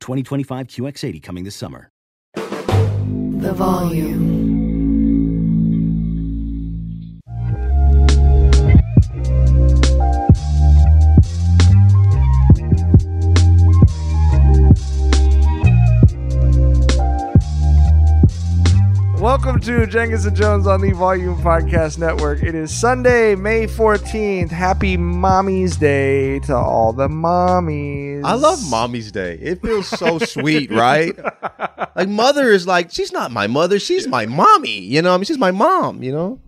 2025 QX80 coming this summer. The volume. To Jenkins and Jones on the Volume Podcast Network. It is Sunday, May 14th. Happy Mommy's Day to all the mommies. I love Mommy's Day. It feels so sweet, right? Like mother is like she's not my mother, she's my mommy. You know, I mean, she's my mom. You know.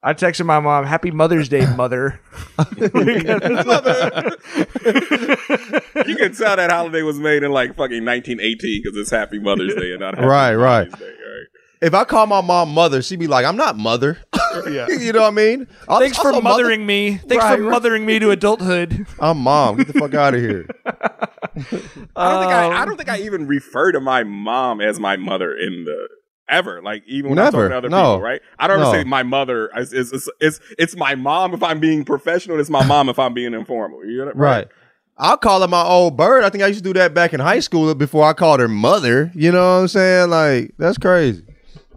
I texted my mom, Happy Mother's Day, mother. you can tell that holiday was made in like fucking 1918 because it's Happy Mother's Day and not Happy Right, right. Mother's Day, right? If I call my mom mother, she'd be like, "I'm not mother." Yeah. you know what I mean? Al- Thanks for also mother- mothering me. Thanks Right, for right. mothering me to adulthood. I'm mom. Get the fuck out of here. I don't think I, I Um, don't think I even refer to my mom as my mother in the ever. Like even when I Never. talk to other No. people, right? I don't ever say my mother. It's, it's, it's, it's, it's my mom if I'm being professional. It's my mom if I'm being informal. You know, right? Right. I'll call her my old bird. I think I used to do that back in high school before I called her mother. You know what I'm saying? Like that's crazy.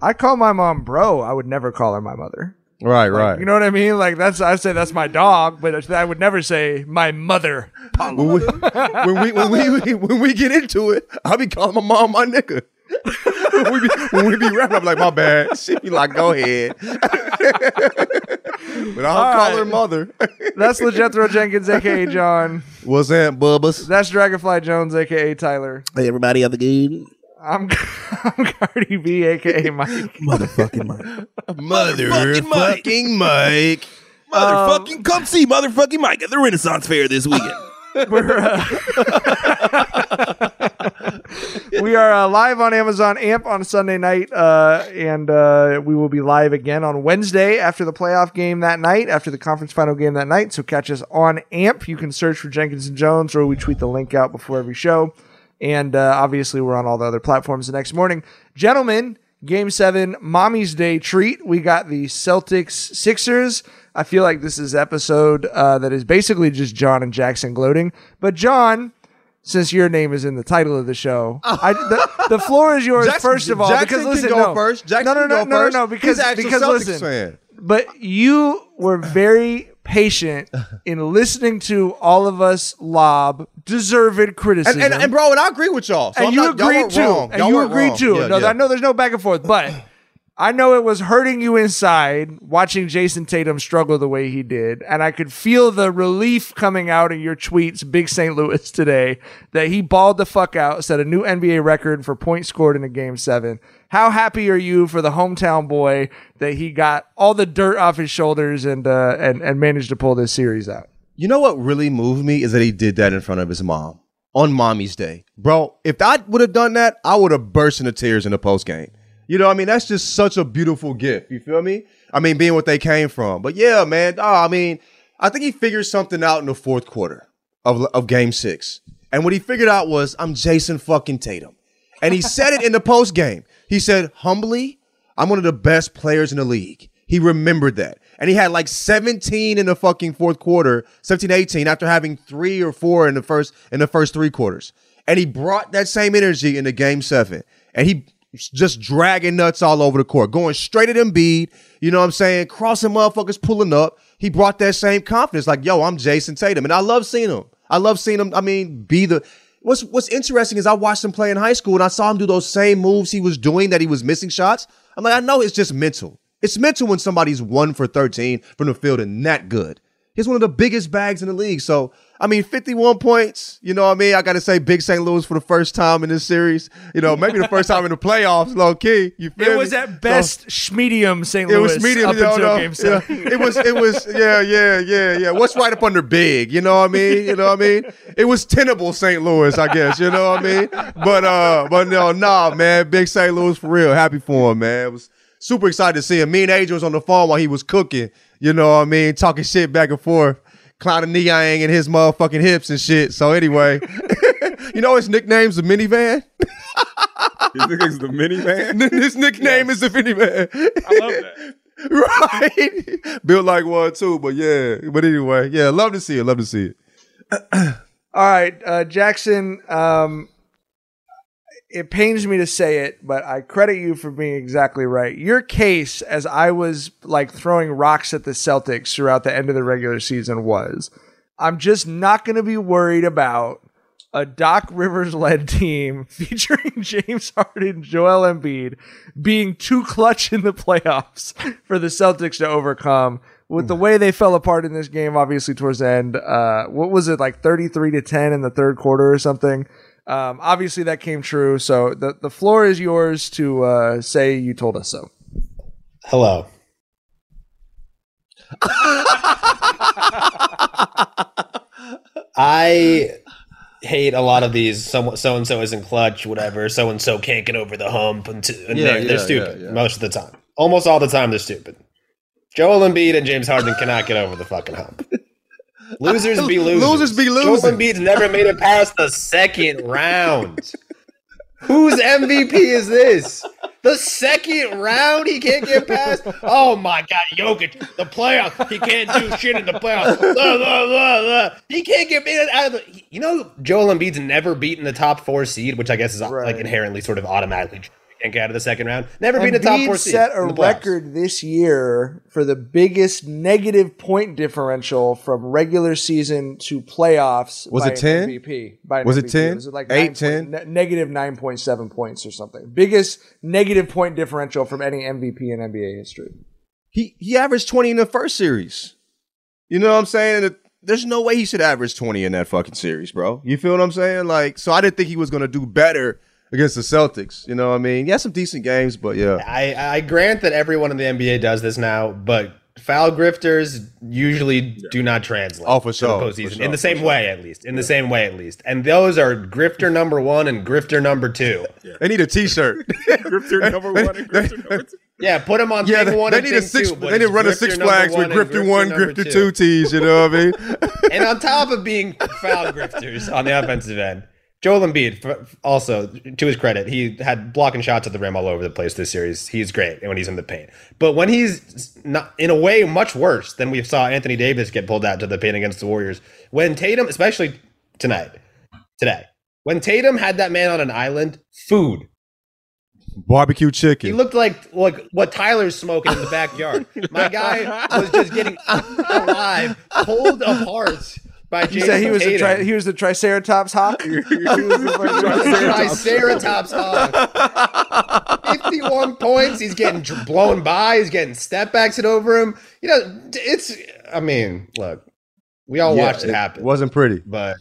I call my mom bro. I would never call her my mother. Right, Like, right. You know what I mean? Like that's I say that's my dog, but I would never say my mother. when we when we when we when we get into it, I'll be calling my mom my nigga. when, we be, when we be rapping, I'm like, my bad. She be like, go ahead. but I'll All call her mother. That's LeJethro Jenkins, aka John. What's that, Bubba's? That's Dragonfly Jones, aka Tyler. Hey, everybody, have a good I'm I'm Cardi B, aka Mike. motherfucking Mike. Motherfucking Motherfucking Mike. Motherfucking come see motherfucking Mike at the Renaissance Fair this weekend. We're, uh, we are uh, live on Amazon Amp on Sunday night, uh, and uh, we will be live again on Wednesday after the playoff game that night, after the conference final game that night. So catch us on Amp. You can search for Jenkins and Jones, or we tweet the link out before every show. And uh, obviously, we're on all the other platforms the next morning. Gentlemen, Game 7, Mommy's Day treat. We got the Celtics Sixers. I feel like this is episode uh, that is basically just John and Jackson gloating. But, John, since your name is in the title of the show, I, the, the floor is yours, Jackson- first of all. Jackson because listen, go no. first. Jackson no, no, no, no, no, no, because, because Celtics listen, fan. but you were very patient in listening to all of us lob deserved criticism. and, and bro, and I agree with y'all. So and you not, y'all agreed weren't to, wrong. and Y'all you agreed wrong. to. Yeah, no, yeah. I know there's no back and forth, but I know it was hurting you inside watching Jayson Tatum struggle the way he did, and I could feel the relief coming out in your tweets, Big St. Louis today, that he balled the fuck out, set a new NBA record for points scored in a game seven. How happy are you for the hometown boy that he got all the dirt off his shoulders and uh, and and managed to pull this series out? You know what really moved me is that he did that in front of his mom on mommy's day. Bro, if I would have done that, I would have burst into tears in the post game. You know, I mean, that's just such a beautiful gift. You feel me? I mean, being what they came from. But yeah, man, oh, I mean, I think he figured something out in the fourth quarter of, of game six. And what he figured out was, I'm Jayson fucking Tatum. And he said it in the post game. He said, humbly, I'm one of the best players in the league. He remembered that. And he had like 17 in the fucking fourth quarter, 17, 18, after having three or four in the first in the first three quarters. And he brought that same energy into game seven. And he just dragging nuts all over the court, going straight at Embiid, you know what I'm saying? Crossing motherfuckers pulling up. He brought that same confidence, like, yo, I'm Jayson Tatum. And I love seeing him. I love seeing him, I mean, be the what's what's interesting is I watched him play in high school and I saw him do those same moves he was doing that he was missing shots. I'm like, I know it's just mental. It's mental when somebody's one for 13 from the field and that good. He's one of the biggest bags in the league. So, I mean, 51 points, you know what I mean? I got to say, big St. Louis for the first time in this series. You know, maybe the first time in the playoffs, low key. You feel It was at best So- medium St. Louis. it was medium. up you know, until no, game seven. yeah. It was, it was, yeah, yeah, yeah, yeah. What's right up under big? You know what I mean? You know what I mean? It was tenable St. Louis, I guess. You know what I mean? But, uh, but no, nah, man. Big St. Louis for real. Happy for him, man. It was super excited to see him. Me and Adrian was on the phone while he was cooking. You know what I mean? Talking shit back and forth. Clowning Niang and his motherfucking hips and shit. So anyway, you know his nickname's the minivan. His nickname's the minivan. his nickname is the minivan. I love that. right? Built like one too, but yeah. But anyway, yeah, love to see it. Love to see it. All right, uh, Jackson. Um, it pains me to say it, but I credit you for being exactly right. Your case, as I was like throwing rocks at the Celtics throughout the end of the regular season, was I'm just not going to be worried about a Doc Rivers led team featuring James Harden, Joel Embiid being too clutch in the playoffs for the Celtics to overcome. With the way they fell apart in this game, obviously towards the end, uh, what was it like 33 to 10 in the third quarter or something? Um, obviously that came true. So the, the floor is yours to uh, say you told us so. Hello. I hate a lot of these. So so and so isn't clutch, whatever. So and so can't get over the hump, and, t- and Yeah, they're, yeah, they're stupid yeah. most of the time. Almost all the time, they're stupid. Joel Embiid and James Harden cannot get over the fucking hump. Losers be losers. Losers be Joel losing. Embiid's never made it past the second round. Whose MVP is this? The second round he can't get past? Oh my god, Jokic, the playoffs. He can't do shit in the playoffs. Blah, blah, blah. He can't get beat out of the You know, Joel Embiid's never beaten the top four seed, which I guess is like inherently sort of automatically can't get out of the second round. Never beaten the top four seed. set a in the playoffs. record this year for the biggest negative point differential from regular season to playoffs. Was by it 10? MVP? By an Was it 10? Was it like Eight, 9 point- 10? ne- negative nine point seven points or something? Biggest negative point differential from any MVP in NBA history. He he averaged 20 in the first series. You know what I'm saying? There's no way he should average 20 in that fucking series, bro. You feel what I'm saying? Like, so I didn't think he was gonna do better against the Celtics. You know what I mean? He had some decent games, but yeah. I, I grant that everyone in the NBA does this now, but foul grifters usually do not translate Oh, for sure, the for sure, in the same sure. way, at least. In the same way, at least. And those are grifter number one and grifter number two. They need a t-shirt. Grifter number one and grifter number two. Yeah, put them on yeah, thing they, one they and need a six two. they need to run a six flags with and Grifter one, Grifter two. two tees, you know what I mean? and on top of being foul grifters on the offensive end, Joel Embiid, also to his credit, he had blocking shots at the rim all over the place this series. He's great when he's in the paint, but when he's not, in a way, much worse than we saw Anthony Davis get pulled out to the paint against the Warriors. When Tatum, especially tonight, today, when Tatum had that man on an island, food. Barbecue chicken. He looked like like what Tyler's smoking in the backyard. My guy was just getting alive, pulled apart by He Jason said he was the Tatum. tri- he was the Triceratops hawk. He was the Triceratops hog. 51 points. He's getting dr- blown by. He's getting step backs it over him. You know, it's, I mean, look, we all Yeah, watched it happen. Wasn't pretty. But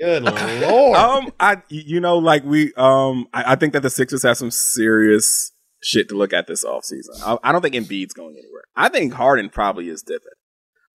Good lord. um, I you know like we um I, I think that the Sixers have some serious shit to look at this offseason. I, I don't think Embiid's going anywhere. I think Harden probably is dipping.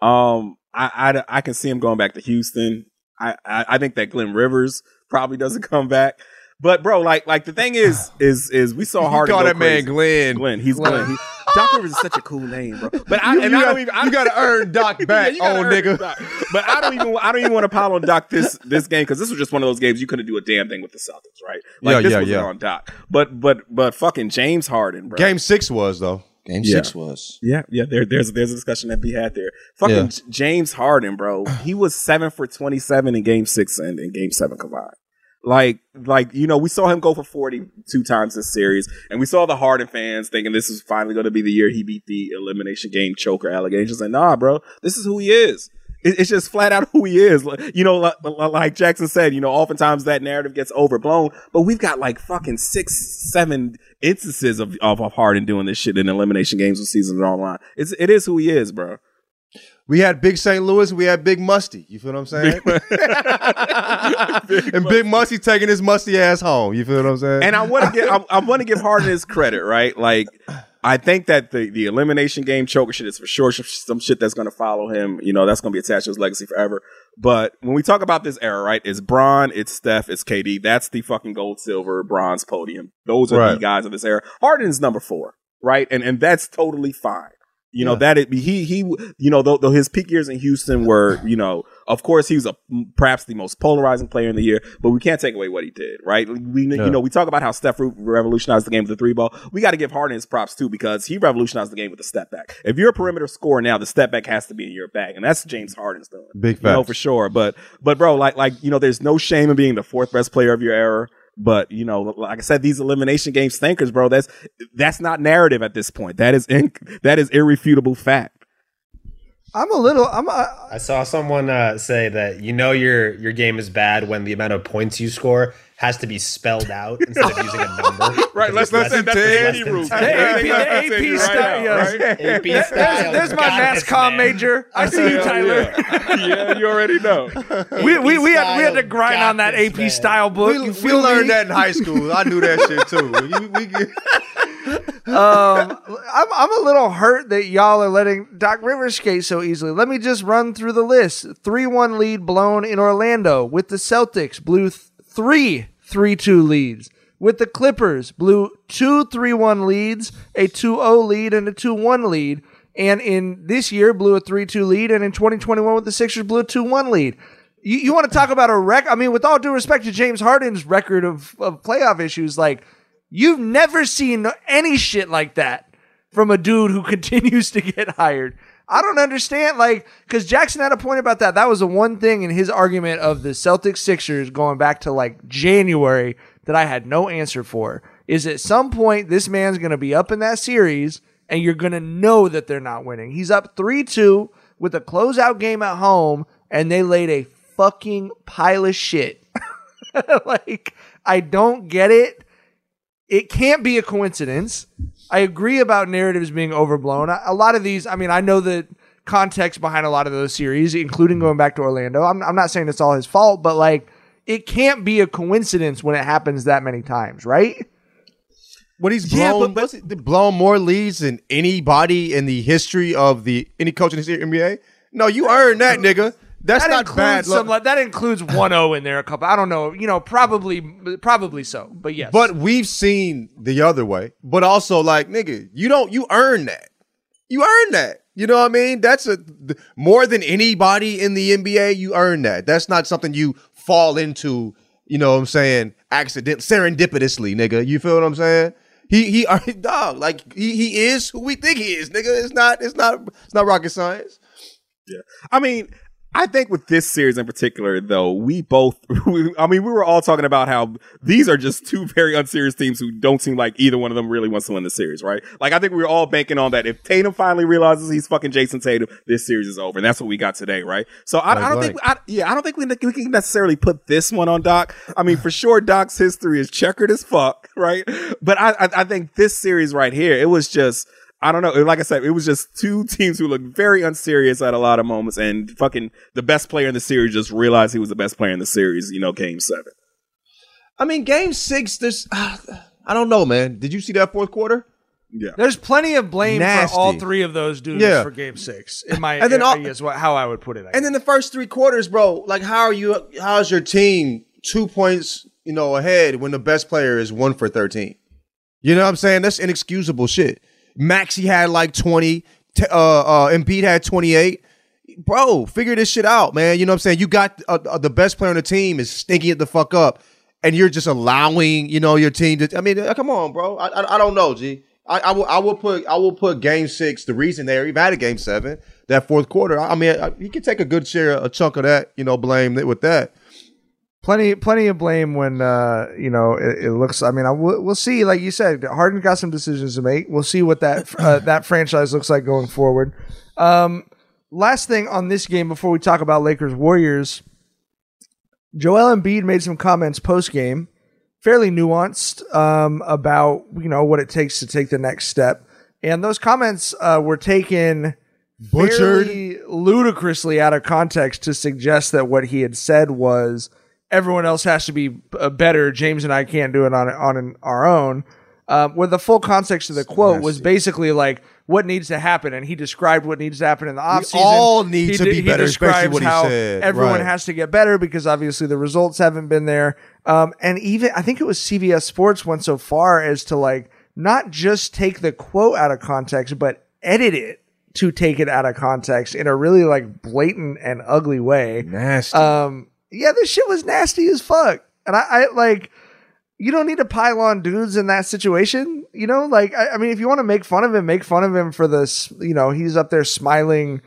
Um, I, I, I can see him going back to Houston. I, I, I think that Glenn Rivers probably doesn't come back. But bro, like like the thing is is is we saw Harden. call that man. Glenn. Glenn. He's Glenn. He, Doc Rivers is such a cool name, bro. But I You- and you I don't got- even I, you gotta earn Doc back, gotta old nigga. Doc. But I don't even I don't even want to pile on Doc this this game because this was just one of those games you couldn't do a damn thing with the Celtics, right? Like Yeah, this yeah, was yeah. on Doc. But but but fucking James Harden, bro. Game six was though. Game Yeah. six was. Yeah, yeah. There, there's there's a discussion that be had there. Fucking Yeah. James Harden, bro. He was seven for twenty seven in Game Six and in Game Seven combined. Like, like you know, we saw him go for forty two times this series, and we saw the Harden fans thinking this is finally going to be the year he beat the elimination game choker allegations. And nah, bro, this is who he is. It- It's just flat out who he is. You know, like, like Jackson said, you know, oftentimes that narrative gets overblown, but we've got like fucking six, seven instances of, of, of Harden doing this shit in elimination games with seasons online. It's, it is who he is, bro. We had Big St. Louis. We had Big Musty. You feel what I'm saying? and Big Musty taking his musty ass home. You feel what I'm saying? And I want to give I, I want to give Harden his credit, right? Like I think that the the elimination game choker shit is for sure some shit that's going to follow him. You know, that's going to be attached to his legacy forever. But when we talk about this era, right? It's Bron, it's Steph, it's KD. That's the fucking gold, silver, bronze podium. Those are Right. the guys of this era. Harden's number four, right? And and that's totally fine. You know that it, he he you know though, though his peak years in Houston were you know of course he was a perhaps the most polarizing player in the year but we can't take away what he did right we Yeah. you know we talk about how Steph revolutionized the game with the three ball we got to give Harden his props too because he revolutionized the game with the step back if you're a perimeter scorer now the step back has to be in your bag and that's James Harden's doing Big you know for sure but but bro like like you know there's no shame in being the fourth best player of your era but you know, like I said, these elimination game stinkers, bro. That's that's not narrative at this point. That is in, that is irrefutable fact. I'm a little. I'm. A, I saw someone uh, say that you know your your game is bad when the amount of points you score has to be spelled out instead of using a number. Right, let's Because let's it's that's the less Danny than rules. 10. AP, Everything the AP continue right style. now, yes. right? AP There's, style. there's my Got mass this, comm man. major. I see you, Tyler. Yeah. yeah, you already know. We, we, we had we had to grind on that AP man. style book. we, you we learned me? that in high school. I knew that shit too. Um, I'm I'm a little hurt that y'all are letting Doc Rivers skate so easily. Let me just run through the list. Three one lead blown in Orlando with the Celtics. Blew th- three three two leads with the Clippers. Blew two three one leads, a 2-0 lead, and a two one lead. And in this year, blew a three two lead, and in 2021 with the Sixers, blew a two one lead. You, you want to talk about a wreck? I mean, with all due respect to James Harden's record of, of playoff issues, like You've never seen any shit like that from a dude who continues to get hired. I don't understand, like, because Jackson had a point about that. That was the one thing in his argument of the Celtics Sixers going back to like January that I had no answer for. Is at some point this man's going to be up in that series and you're going to know that they're not winning. He's up 3 2 with a closeout game at home and they laid a fucking pile of shit. like, I don't get it it can't be a coincidence. I agree about narratives being overblown. A a lot of these, I mean, I know the context behind a lot of those series, including going back to Orlando. I'm, I'm not saying it's all his fault, but like, it can't be a coincidence when it happens that many times, right? What he's Yeah, blown, but- blown more leads than anybody in the history of the any coach in the NBA. No, you earned that, uh, nigga. That's that not includes bad. some, Look, like, that includes 1-0 in there a couple. I don't know, you know, probably probably so, but yes. But we've seen the other way. But also, like, nigga, you don't you earn that. You earn that. You know what I mean? That's a more than anybody in the NBA. You earn that. That's not something you fall into. You know what I'm saying? Accident, serendipitously, nigga. You feel what I'm saying? He he, earned- uh, dog. Like he he is who we think he is, nigga. It's not it's not it's not rocket science. Yeah. I mean, I think with this series in particular, though, we both, I mean, we were all talking about how these are just two very unserious teams who don't seem like either one of them really wants to win the series, right? Like, I think we were all banking on that. If Tatum finally realizes he's fucking Jayson Tatum, this series is over. And that's what we got today, right? So I, I don't think, I, yeah, I don't think we, we can necessarily put this one on Doc. I mean, for sure, Doc's history is checkered as fuck, right? But I, I, I think this series right here, it was just, I don't know. Like I said, it was just two teams who looked very unserious at a lot of moments, and fucking the best player in the series just realized he was the best player in the series. You know, game seven. I mean, game six, there's, I don't know, man. Did you see that fourth quarter? Yeah. There's plenty of blame Nasty. for all three of those dudes Yeah. for Game Six. In my, And then all- is what how I would put it. I And then the first three quarters, bro, like how are you how's your team two points, you know, ahead when the best player is one for 13? You know what I'm saying? That's inexcusable shit. Maxey had like 20, t- uh uh Embiid had 28. Bro, figure this shit out, man. You know what I'm saying? You got uh, uh, the best player on the team is stinking it the fuck up and you're just allowing, you know, your team to I mean, uh, come on, bro. I I, I don't know, G. I, I will I will put I will put game six. The reason they even had a game seven that fourth quarter. I, I mean, I, you can take a good share, a chunk of that. You know, blame it with that. Plenty plenty of blame when uh you know it, it looks i mean I, we'll see like you said harden got some decisions to make. We'll see what that uh, that franchise looks like going forward. Um last thing on this game before we talk about lakers warriors joel Embiid made some comments post game fairly nuanced um about you know what it takes to take the next step. And those comments uh were taken Butchered. ludicrously out of context to suggest that what he had said was everyone else has to be uh, better. James and I can't do it on on an, our own. Um, where the full context of the quote was basically like what needs to happen, and he described what needs to happen in the offseason. all need to be better, especially describes what he how said. Everyone Right. has to get better because obviously the results haven't been there. Um, and even I think it was CBS Sports went so far as to like not just take the quote out of context, but edit it to take it out of context in a really like blatant and ugly way. Nasty. Um, yeah, this shit was nasty as fuck. And I, I like, you don't need to pile on dudes in that situation. You know, like, I, I mean, if you want to make fun of him, make fun of him for this. You know, he's up there smiling,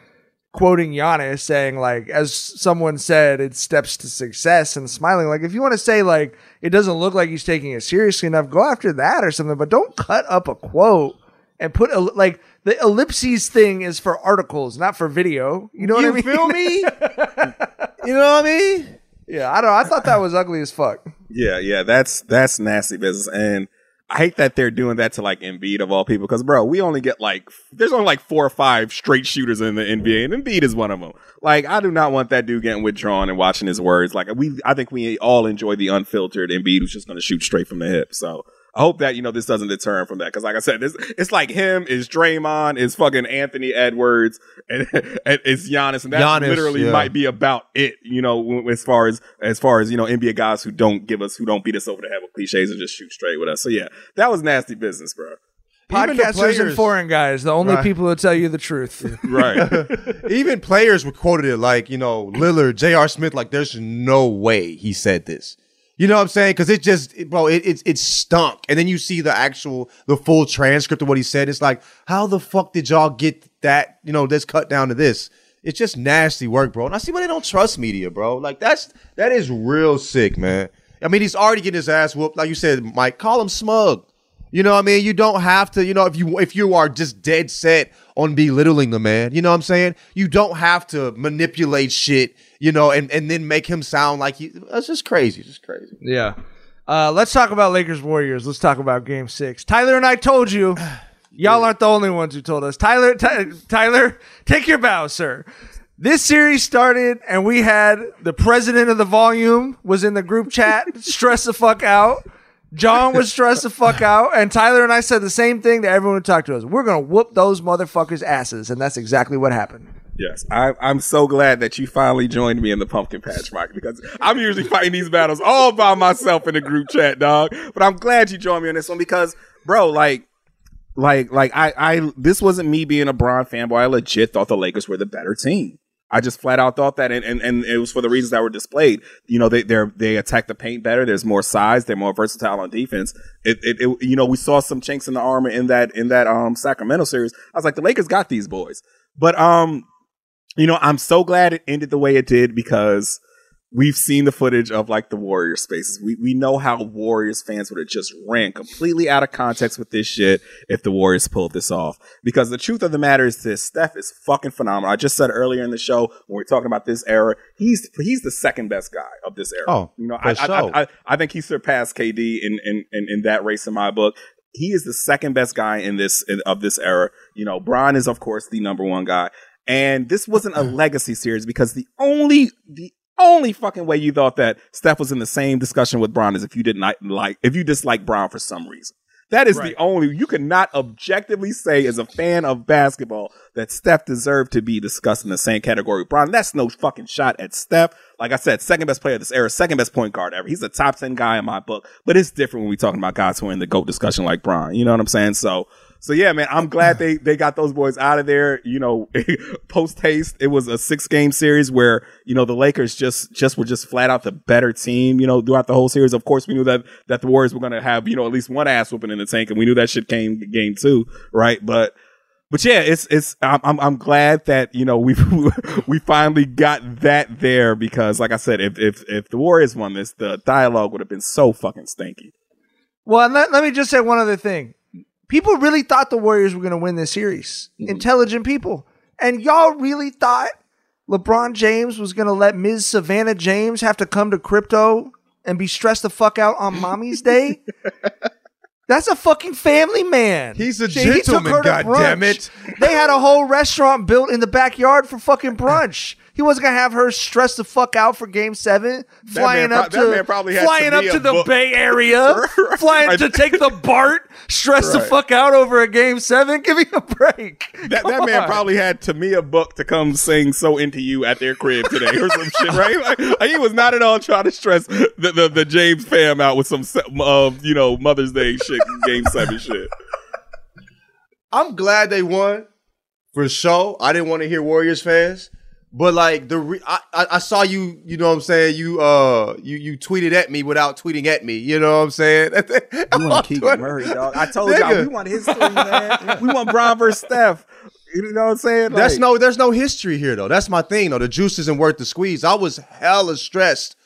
quoting Giannis, saying like, as someone said, it's steps to success, and smiling. Like, if you want to say like it doesn't look like he's taking it seriously enough, go after that or something. But don't cut up a quote and put a, like the ellipses thing is for articles, not for video. You know what You I mean? feel me? you know what I mean? Yeah, I don't. I thought that was ugly as fuck. Yeah, yeah, that's that's nasty business, and I hate that they're doing that to like Embiid of all people. Because bro, we only get like there's only like four or five straight shooters in the NBA, and Embiid is one of them. Like, I do not want that dude getting withdrawn and watching his words. Like, we, I think we all enjoy the unfiltered Embiid who's just going to shoot straight from the hip. So. I hope that you know this doesn't deter him from that because, like I said, this, it's like him is Draymond is fucking Anthony Edwards and, and it's Giannis, and that Giannis, literally yeah. might be about it. You know, as far as as far as you know, NBA guys who don't give us who don't beat us over the head with cliches and just shoot straight with us. So yeah, that was nasty business, bro. Even the Podcasters and foreign guys, the only Right. people who tell you the truth. Right. Even players were quoted it like, you know, Lillard, J.R. Smith, like, there's no way he said this. You know what I'm saying? Because it just, it- bro, it, it, it stunk. And then you see the actual, the full transcript of what he said. It's like, how the fuck did y'all get that, you know, this cut down to this? It's just nasty work, bro. And I see why they don't trust media, bro. Like, that's, that is real sick, man. I mean, he's already getting his ass whooped. Like you said, Mike, call him smug. You know what I mean? You don't have to, you know, if you if you are just dead set on belittling the man, you know what I'm saying? You don't have to manipulate shit, you know, and, and then make him sound like he that's just crazy. Just crazy. Yeah. Uh, let's talk about Lakers Warriors. Let's talk about Game Six. Tyler and I told you. Y'all aren't the only ones who told us. Tyler, Ty- Tyler, take your bow, sir. This series started, and we had the president of the volume was in the group chat, stressed the fuck out. John was stressed the fuck out, and Tyler and I said the same thing to everyone who talked to us. We're gonna whoop those motherfuckers' asses, and that's exactly what happened. Yes, I, I'm so glad that you finally joined me in the pumpkin patch, Mike, because I'm usually fighting these battles all by myself in the group chat, dog. But I'm glad you joined me on this one because, bro, like, like, like I, I, this wasn't me being a Bron fanboy. I legit thought the Lakers were the better team. I just flat out thought that, and, and, and it was for the reasons that were displayed. You know, they they they attack the paint better. There's more size. They're more versatile on defense. It, it, it you know we saw some chinks in the armor in that in that um Sacramento series. I was like, the Lakers got these boys, but um, you know, I'm so glad it ended the way it did because we've seen the footage of like the Warriors spaces. We we know how Warriors fans would have just ran completely out of context with this shit if the Warriors pulled this off. Because the truth of the matter is this: Steph is fucking phenomenal. I just said earlier in the show when we are talking about this era, he's he's the second best guy of this era. Oh, you know, I, I, sure. I, I I think he surpassed KD in in, in in that race in my book. he is the second best guy in this in, of this era. You know, Bron is of course the number one guy, and this wasn't a legacy series because the only the only fucking way you thought that Steph was in the same discussion with Bron is if you didn't like, like if you dislike Bron for some reason. That is the only you cannot objectively say as a fan of basketball that Steph deserved to be discussed in the same category with Bron. That's no fucking shot at Steph. Like I said, second best player of this era, second best point guard ever. He's a top 10 guy in my book, but it's different when we talking about guys who are in the GOAT discussion like Bron. You know what I'm saying? So, so yeah, man, I'm glad they, they got those boys out of there. You know, post haste, it was a six game series where, you know, the Lakers just, just were just flat out the better team, you know, throughout the whole series. Of course, we knew that, that the Warriors were going to have, you know, at least one ass whooping in the tank and we knew that shit came game two, right? But, but yeah, it's it's I'm I'm, glad that you know we we finally got that there because like I said, if if if the Warriors won this, the dialogue would have been so fucking stinky. Well, let, let me just say one other thing. People really thought the Warriors were going to win this series. Mm-hmm. Intelligent people. And y'all really thought LeBron James was going to let Ms. Savannah James have to come to crypto and be stressed the fuck out on mommy's day? That's a fucking family man. He's a he gentleman, her to goddammit. brunch. They had a whole restaurant built in the backyard for fucking brunch. He wasn't gonna have her stress the fuck out for Game Seven, flying up pro- to man probably had flying up to the booked. Bay Area, flying to take the BART, stressed the fuck out over a Game Seven. Give me a break. That Come that man probably had Tamia booked to come sing "So Into You" at their crib today or some shit, right? Like, like, he was not at all trying to stress the the, the James fam out with some se- uh, you know Mother's Day shit, Game Seven shit. I'm glad they won for sure. I didn't want to hear Warriors fans, but like the re- I, I I saw you, you know what I'm saying. You uh you you tweeted at me without tweeting at me. You know what I'm saying. You want Keegan Murray, dog? I told y'all Nigga. we want history, man. We want Bron versus Steph. You know what I'm saying? That's no, there's no history here though. That's my thing though. The juice isn't worth the squeeze. I was hella stressed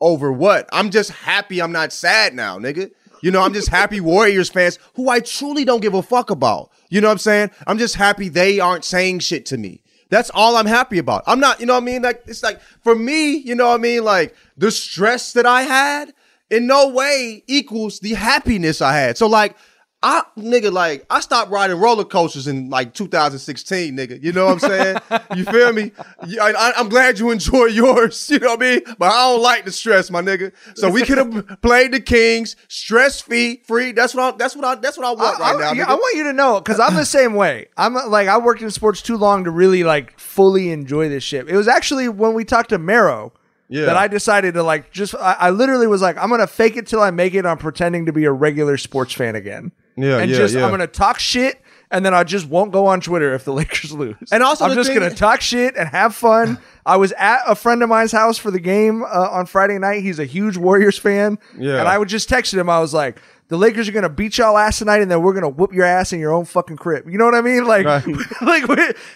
over what? I'm just happy I'm not sad now, nigga. You know, I'm just happy Warriors fans who I truly don't give a fuck about. You know what I'm saying? I'm just happy they aren't saying shit to me. That's all I'm happy about. I'm not, you know what I mean? Like it's like for me, you know what I mean? Like the stress that I had in no way equals the happiness I had. So like I nigga like I stopped riding roller coasters in like 2016, nigga. You know what I'm saying? you feel me? Yeah, I, am glad you enjoy yours. You know what I mean? But I don't like the stress, my nigga. So we could have played the Kings stress free, free. That's what I. That's what I. That's what I want I, right now. I- I want you to know because I'm the same way. I'm like I worked in sports too long to really like fully enjoy this shit. It was actually when we talked to Marrow Yeah. that I decided to like just. I, I literally was like, I'm gonna fake it till I make it. on pretending to be a regular sports fan again. Yeah, and yeah, just yeah. I'm gonna talk shit. And then I just won't go on Twitter if the Lakers lose. And also I'm just thing- gonna talk shit and have fun. I was at a friend of mine's house for the game uh, on Friday night. He's a huge Warriors fan. Yeah. And I would just texted him. I was like, the Lakers are gonna beat y'all ass tonight, and then we're gonna whoop your ass in your own fucking crib. You know what I mean? Like, like,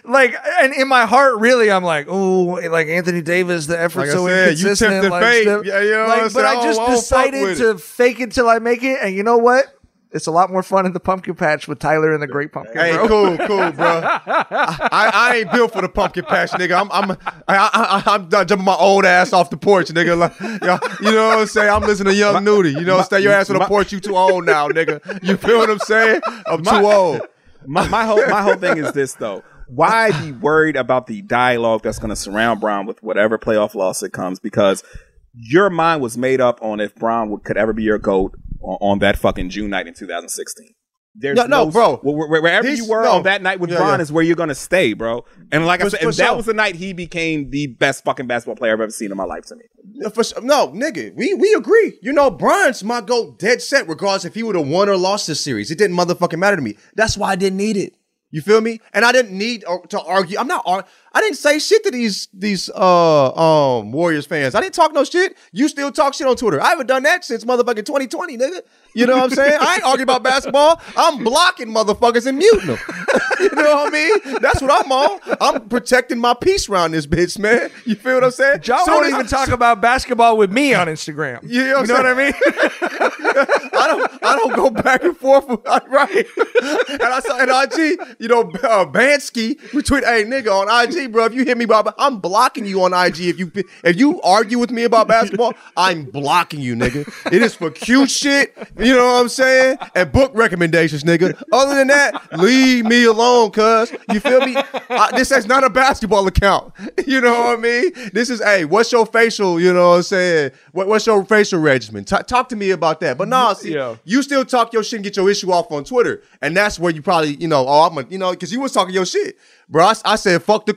like, and in my heart, really, I'm like, oh, like Anthony Davis, the effort's Like I so said, inconsistent. tempted like, fate. stuff- Yeah, you know what like, I'm but saying? I I just I decided to fake it till I make it, and you know what? It's a lot more fun in the pumpkin patch with Tyler and the Great Pumpkin. Hey, bro. cool, cool, bro. I, I ain't built for the pumpkin patch, nigga. I'm I'm I, I, I'm jumping my old ass off the porch, nigga. Like, yeah, you know what I'm saying? I'm listening to Young Nudy. You know, stay your ass on the my- porch. You too old now, nigga. You feel what I'm saying? I'm too old. my, my whole my whole thing is this though. Why be worried about the dialogue that's going to surround Bron with whatever playoff loss it comes? Because your mind was made up on if Bron would, could ever be your goat on, on that fucking June night in 2016. There's No, no, bro. wh- wh- Wherever you were no. on that night with Yeah, Bron yeah. is where you're going to stay, bro. And like I said, for and that sure. was the night he became the best fucking basketball player I've ever seen in my life to me. Yeah, For, sure. no, nigga, we we agree. You know, Brian's my goat dead set, regardless if he would have won or lost this series. It didn't motherfucking matter to me. That's why I didn't need it. You feel me? And I didn't need uh, to argue. I'm not. Ar- I didn't say shit to these these uh um Warriors fans. I didn't talk no shit. You still talk shit on Twitter. I haven't done that since motherfucking 2020, nigga. You know what I'm saying? I ain't arguing about basketball. I'm blocking motherfuckers and muting them. you know what I mean? That's what I'm on. I'm protecting my peace around this bitch, man. You feel what I'm saying? Y'all Soon won't even talk about basketball with me on Instagram. You know what, You know what I mean? I don't. I don't go back and forth. With, right. And I saw in IG, you know, uh, Bansky retweet, "Hey nigga on IG, bro. If you hit me about, I'm blocking you on IG. If you if you argue with me about basketball, I'm blocking you, nigga. It is for cute shit. You know what I'm saying? And book recommendations, nigga. Other than that, leave me alone, cuz. You feel me? I, this is not a basketball account. You know what I mean? This is, hey, what's your facial? You know what I'm saying? What, what's your facial regimen? Ta- talk to me about that. But nah, see, Yeah. you still talk your shit and get your issue off on Twitter, and that's where you probably, you know, oh, I'm, a, you know, because you was talking your shit, bro. I, I said fuck the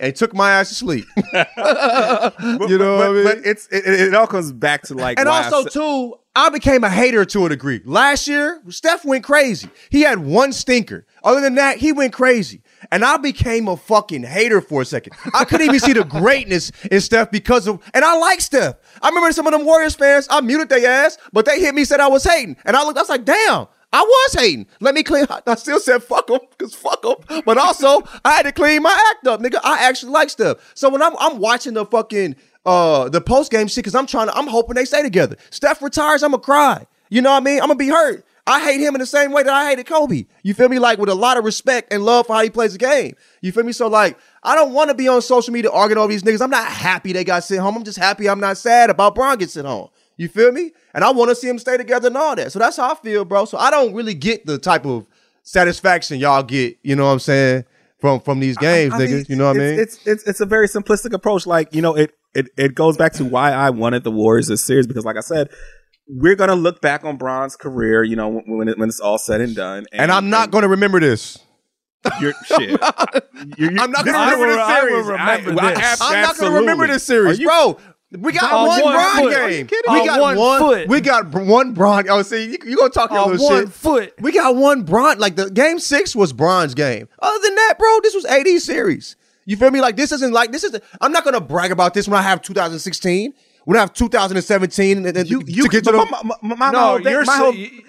and took my ass to sleep. you know what I mean? But it's it, it all comes back to like and why I also too, I became a hater to a degree. Last year, Steph went crazy. He had one stinker. Other than that, he went crazy. And I became a fucking hater for a second. I couldn't even see the greatness in Steph because of, and I like Steph. I remember some of them Warriors fans, I muted their ass, but they hit me, said I was hating. And I looked, I was like, damn, I was hating. Let me clean, I still said fuck them, because fuck them. But also, I had to clean my act up, nigga. I actually like Steph. So when I'm, I'm watching the fucking, uh, the post game shit, because I'm trying to, I'm hoping they stay together. Steph retires, I'm gonna cry. You know what I mean? I'm gonna be hurt. I hate him in the same way that I hated Kobe. You feel me? Like with a lot of respect and love for how he plays the game. You feel me? So like, I don't want to be on social media arguing over these niggas. I'm not happy they got sent home. I'm just happy I'm not sad about Bron getting sent home. You feel me? And I want to see them stay together and all that. So that's how I feel, bro. So I don't really get the type of satisfaction y'all get. You know what I'm saying? From from these games, I niggas. mean, you know what I mean? It's, it's it's a very simplistic approach. Like you know, it it it goes back to why I wanted the Warriors this series because, like I said, we're gonna look back on Bron's career. You know, when when, it, when it's all said and done. and I'm not going to remember this. You're, shit. You're- you're- I'm not going to remember this series. remember I- this. ab- I'm not going to remember this series, you- bro. We got On one, one Bron foot. game. Are We got On one foot. We got br- one Bron. Oh, see, you, you gonna talk your On little one shit. foot. We got one Bron. Like the game six was Bron's game. Other than that, bro, this was AD series. You feel me? Like this isn't like this is. I'm not gonna brag about this when I have 2016. When I have 2017, and, and You, to you get to the. my, my, my, my No, whole thing, you're my so- whole, you-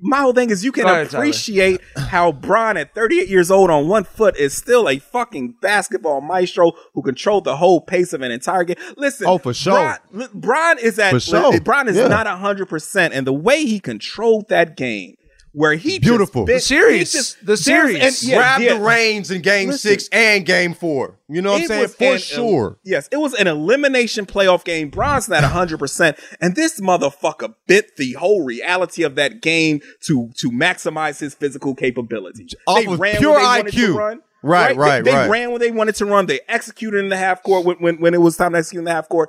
my whole thing is you can Go ahead, Tyler. appreciate how Bron at 38 years old on one foot is still a fucking basketball maestro who controlled the whole pace of an entire game. Listen, Oh, for sure. Bron, li- Bron is at For sure. Bron is Yeah. not hundred percent, and the way he controlled that game, where he just Beautiful. bit- The series. just- The series. and- yeah, Grab yeah. the reins in game Listen. six and game four. You know what I'm saying? For an- sure. yes, it was an elimination playoff game. Bron's not 100%. And this motherfucker bit the whole reality of that game to, to maximize his physical capability. Off they ran pure they wanted IQ. to run. Right, right, They, they right. ran when they wanted to run. They executed in the half court when, when, when it was time to execute in the half court.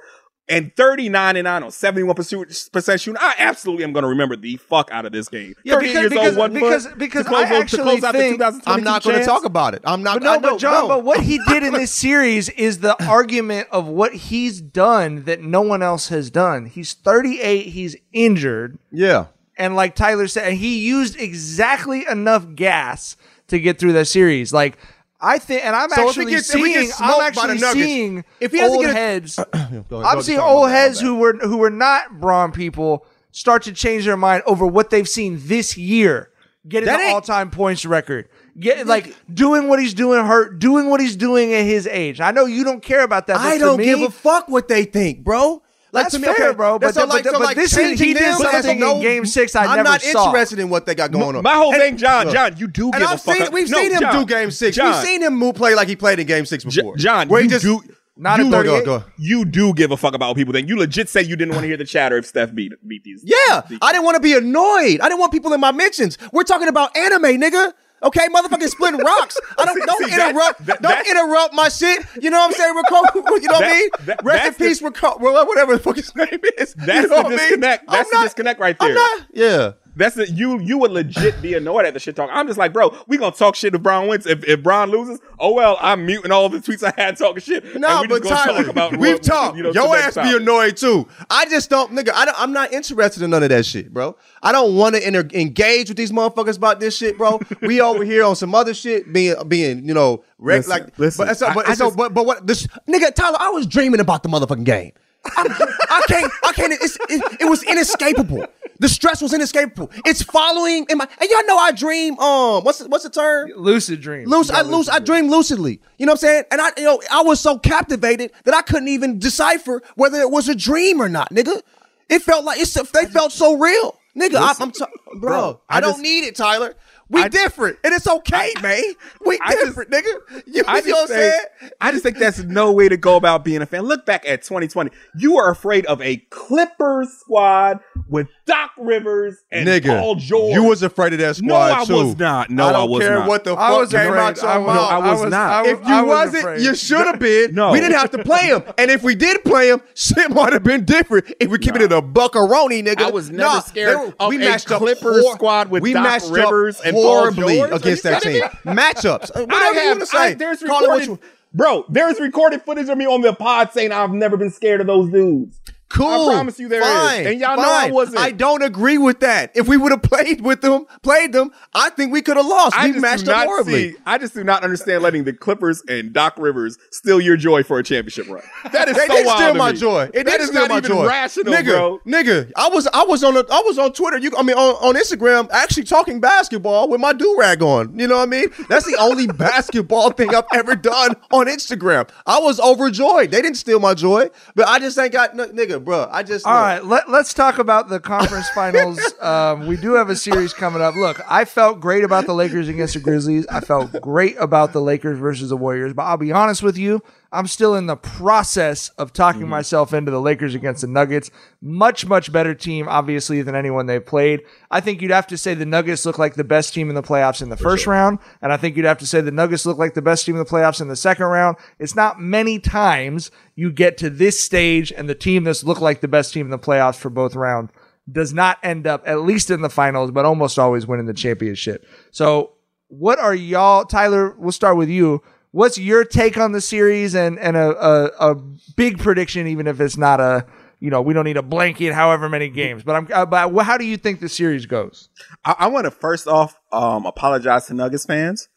And 39 and 9 on 71% shooting. I absolutely am going to remember the fuck out of this game. Yeah, 38 because- years because- old, one because- foot, because to close, I out- to actually close out think- 2022 I'm not going to talk about it. I'm not. But no, but John, bro. but what he did in this series is the argument of what he's done that no one else has done. He's 38, he's injured, Yeah. and like Tyler said, he used exactly enough gas to get through that series. Like I think, and I'm So actually seeing, I'm smoked by the actually seeing if he doesn't old get a- heads. Ahead, I'm seeing old heads who were who were not Bron people start to change their mind over what they've seen this year. Getting That the all time points record. Get like doing what he's doing hurt, doing what he's doing at his age. I know you don't care about that. I don't me, give a fuck what they think, bro. Like That's to me, fair, okay, bro, but so the- but the- but this is- he did them has something in game six I I'm never not saw. interested in what they got going on. My whole And- thing, John, Look, John, you do and give a I've fuck. seen, up- we've No, seen him John, do game six. John, We've seen him move play like he played in game six J- before. John, where you he just do Not you, at Go, go, go. you do give a fuck about what people think. You legit say you didn't want to hear the chatter if Steph beat beat these. Yeah, these- I didn't want to be annoyed. I didn't want people in my mentions. We're talking about anime, nigga. Okay, motherfucking splitting rocks. I don't don't See, interrupt. that- don't interrupt my shit. You know what I'm saying? Rico, you know what I mean? that- Rest in that's the- peace, Rico. Whatever the fuck his name is. That's you know the what I mean? disconnect. I'm That's the not- disconnect right I'm there. not. Yeah. That's the, you. You would legit be annoyed at the shit talk. I'm just like, bro, we gonna talk shit if Bron wins. If, if Bron loses, oh well, I'm muting all the tweets I had talking shit. No, but Tyler, talk we've what- talked. you know, Your ass be annoyed too. I just don't, nigga. I don't, I'm not interested in none of that shit, bro. I don't want to inter- engage with these motherfuckers about this shit, bro. we over here on some other shit, being, being, you know, rec- Listen, like, listen, But, so, I- but, I so, just- but, but what this nigga Tyler? I was dreaming about the motherfucking game. I'm, I can't. I can't. It's, it, it was inescapable. The stress was inescapable. It's following in my. And y'all know I dream. Um, what's the, what's the term? lucid dream. Loose, I loose, I dream lucidly. You know what I'm saying? And I, you know, I was so captivated that I couldn't even decipher whether it was a dream or not, nigga. It felt like it's. They felt so real, nigga. I, I'm, t- bro, bro, I, I don't need it, Tyler. We different, and it's okay, man. We I just- different, nigga. You, I you know what I'm saying? I just think that's no way to go about being a fan. Look back at 2020. You are afraid of a Clippers squad with Doc Rivers and nigga, Paul George. you was afraid of that No, squad I too. was not. No, I don't I was care not. what the I was came afraid. out your I mouth. was- I was I was- not. If you I was wasn't, afraid. you should have been. No. we didn't have to play him. And if we did play him, shit might have been different. If we keep it in a buckaroni, nigga. I was never Nah, scared were- of we matched up Clippers hor- squad with we Doc matched up Rivers and Paul horribly George. Against that team. Matchups. Whatever I you have, want to say. I, there's Call it what recorded, you- bro. There's recorded footage of me on the pod saying I've never been scared of those dudes. Cool. I promise you there is. fine, And y'all know I wasn't. I don't agree with that. If we would have played with them, played them, I think we could have lost. I we matched up horribly. see. I just do not understand letting the Clippers and Doc Rivers steal your joy for a championship run. That is They so did wild steal my me. joy. It That is not my even joy. rational, nigga, bro. Nigga, I was I was on a, I was on Twitter. You, I mean on, on Instagram, actually talking basketball with my do rag on. You know what I mean? That's the only basketball thing I've ever done on Instagram. I was overjoyed. They didn't steal my joy, but I just ain't got nigga, bro. I just All right, let, let's talk about the conference finals. Um, we do have a series coming up. Look, I felt great about the Lakers against the Grizzlies. I felt great about the Lakers versus the Warriors. But I'll be honest with you, I'm still in the process of talking mm-hmm. myself into the Lakers against the Nuggets. Much, much better team, obviously, than anyone they've played. I think you'd have to say the Nuggets look like the best team in the playoffs in the first round. And I think you'd have to say the Nuggets look like the best team in the playoffs in the second round. It's not many times you get to this stage and the team that's looked like the best team in the playoffs for both rounds does not end up at least in the finals, but almost always winning the championship. So, what are y'all, Tyler? We'll start with you. What's your take on the series and and a, a, a big prediction, even if it's not a you know we don't need a blanket, however many games. But I'm uh, but how do you think the series goes? I, I want to first off um, apologize to Nuggets fans.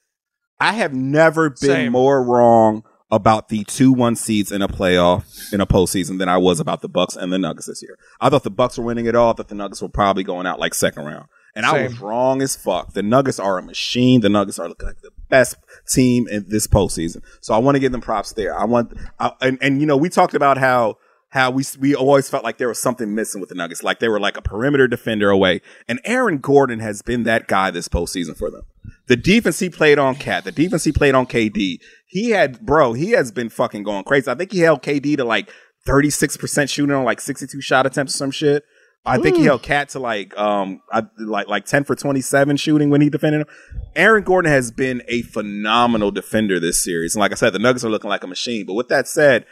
I have never been Same. more wrong about the two one seeds in a playoff in a postseason than I was about the Bucks and the Nuggets this year. I thought the Bucks were winning it all. I thought the Nuggets were probably going out like second round. And I was wrong as fuck. The Nuggets are a machine. The Nuggets are looking like the best team in this postseason. So I want to give them props there. I want, I, and, and you know, we talked about how, how we, we always felt like there was something missing with the Nuggets. Like they were like a perimeter defender away. And Aaron Gordon has been that guy this postseason for them. The defense he played on Cat, the defense he played on KD, he had, bro, he has been fucking going crazy. I think he held KD to like 36% shooting on like 62 shot attempts or some shit. I think he held Cat to like um I, like like 10 for 27 shooting when he defended him. Aaron Gordon has been a phenomenal defender this series. And like I said, the Nuggets are looking like a machine. But with that said,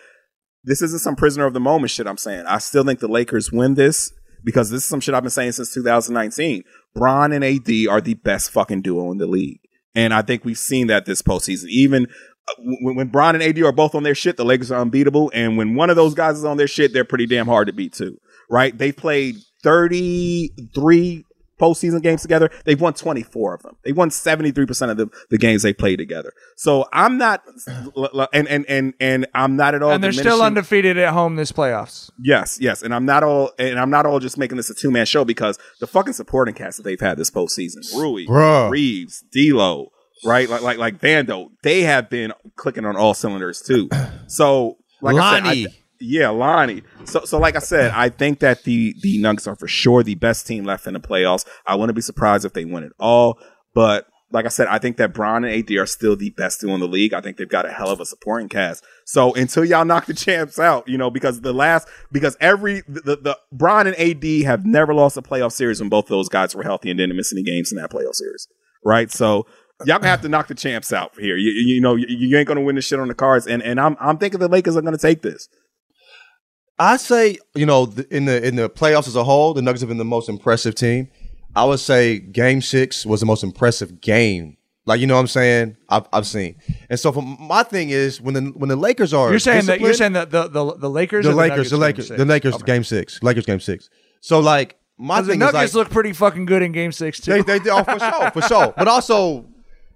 this isn't some prisoner of the moment shit I'm saying. I still think the Lakers win this because this is some shit I've been saying since 2019. Bron and AD are the best fucking duo in the league. And I think we've seen that this postseason. Even uh, when, when Bron and AD are both on their shit, the Lakers are unbeatable. And when one of those guys is on their shit, they're pretty damn hard to beat too. Right? They've played 33 postseason games together. They've won 24 of them. They won 73% of the, the games they played together. So I'm not, and, and, and, and I'm not at all. and they're still undefeated at home this playoffs. Yes, yes, and I'm not all, and I'm not all just making this a two man show because the fucking supporting cast that they've had this postseason, Rui, Bruh. Reeves, D'Lo, right, like like like Vando, they have been clicking on all cylinders too. So, like I said, Lonnie. I, yeah, Lonnie. So, so like I said, I think that the the Nuggets are for sure the best team left in the playoffs. I wouldn't be surprised if they win it all, but. Like I said, I think that Bron and AD are still the best duo in the league. I think they've got a hell of a supporting cast. So until y'all knock the champs out, you know, because the last, because every, the, the, the Bron and AD have never lost a playoff series when both those guys were healthy and didn't miss any games in that playoff series. Right. So y'all gonna have to knock the champs out here. You, you know, you, you ain't gonna win this shit on the cards. And, and I'm, I'm thinking the Lakers are gonna take this. I say, you know, in the in the playoffs as a whole, the Nuggets have been the most impressive team. I would say Game Six was the most impressive game. Like you know what I'm saying? I've I've seen. And so for my thing is when the when the Lakers are You're saying that you're saying that the the, the Lakers, the Lakers, the Nuggets Lakers, game the? Lakers Okay. game six, Lakers game six. So like my 'Cause the thing Nuggets is like look pretty fucking good in Game Six too. they they oh, for sure for sure, but also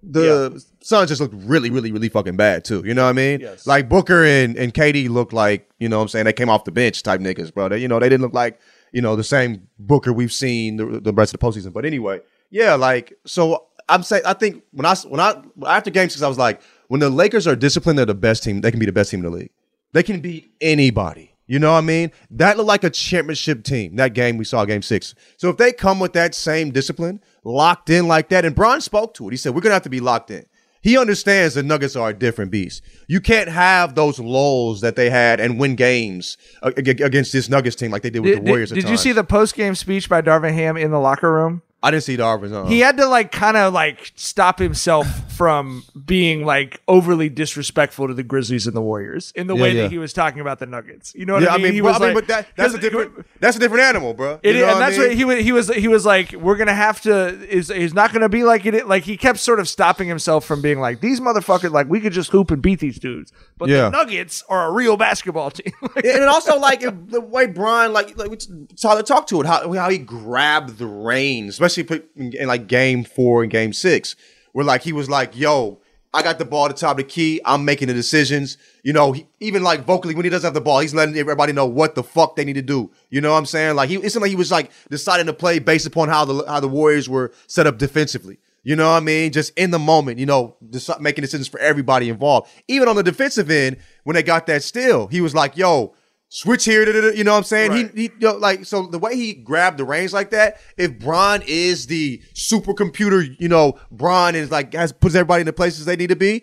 the Suns just looked really really really fucking bad too. You know what I mean? Yes. Like Booker and and KD looked like you know what I'm saying they came off the bench type niggas, bro. They, you know they didn't look like you know the same Booker we've seen the, the rest of the postseason. But anyway, yeah, like so I'm saying I think when I when I after game six I was like when the Lakers are disciplined, they're the best team. They can be the best team in the league. They can beat anybody. You know what I mean? That looked like a championship team. That game we saw, game six. So if they come with that same discipline, locked in like that. And Bron spoke to it. He said, We're gonna have to be locked in. He understands the Nuggets are a different beast. You can't have those lulls that they had and win games ag- ag- against this Nuggets team like they did with Did, the Warriors. did, did you see the post game speech by Darvin Ham in the locker room? I didn't see Darvin's on. Uh-uh. He had to like kind of like stop himself from being like overly disrespectful to the Grizzlies and the Warriors in the Yeah, way yeah. that he was talking about the Nuggets. You know what yeah, I mean? He but, was I mean, like- but that, that's a 'cause- different that's a different animal, bro. It, You know and what I that's mean? what he was. He was. He was like, "We're gonna have to. Is is not gonna be like it. Like he kept sort of stopping himself from being like these motherfuckers. Like we could just hoop and beat these dudes, but Yeah. the Nuggets are a real basketball team. and it also like if the way Brian like like we Tyler talked to it how how he grabbed the reins, especially put in, like game four and game six, where like he was like, "Yo, I got the ball at the top of the key. I'm making the decisions." You know, he, even like vocally when he doesn't have the ball, he's letting everybody know what the fuck they need to do. You know what I'm saying? Like he it seemed like he was like deciding to play based upon how the how the Warriors were set up defensively. You know what I mean? Just in the moment, you know, just making decisions for everybody involved. Even on the defensive end, when they got that steal, he was like, "Yo, switch here." da, da, da," You know what I'm saying? He, he, you know, like, so the way he grabbed the reins like that. If Bron is the supercomputer, you know, Bron is like has puts everybody in the places they need to be.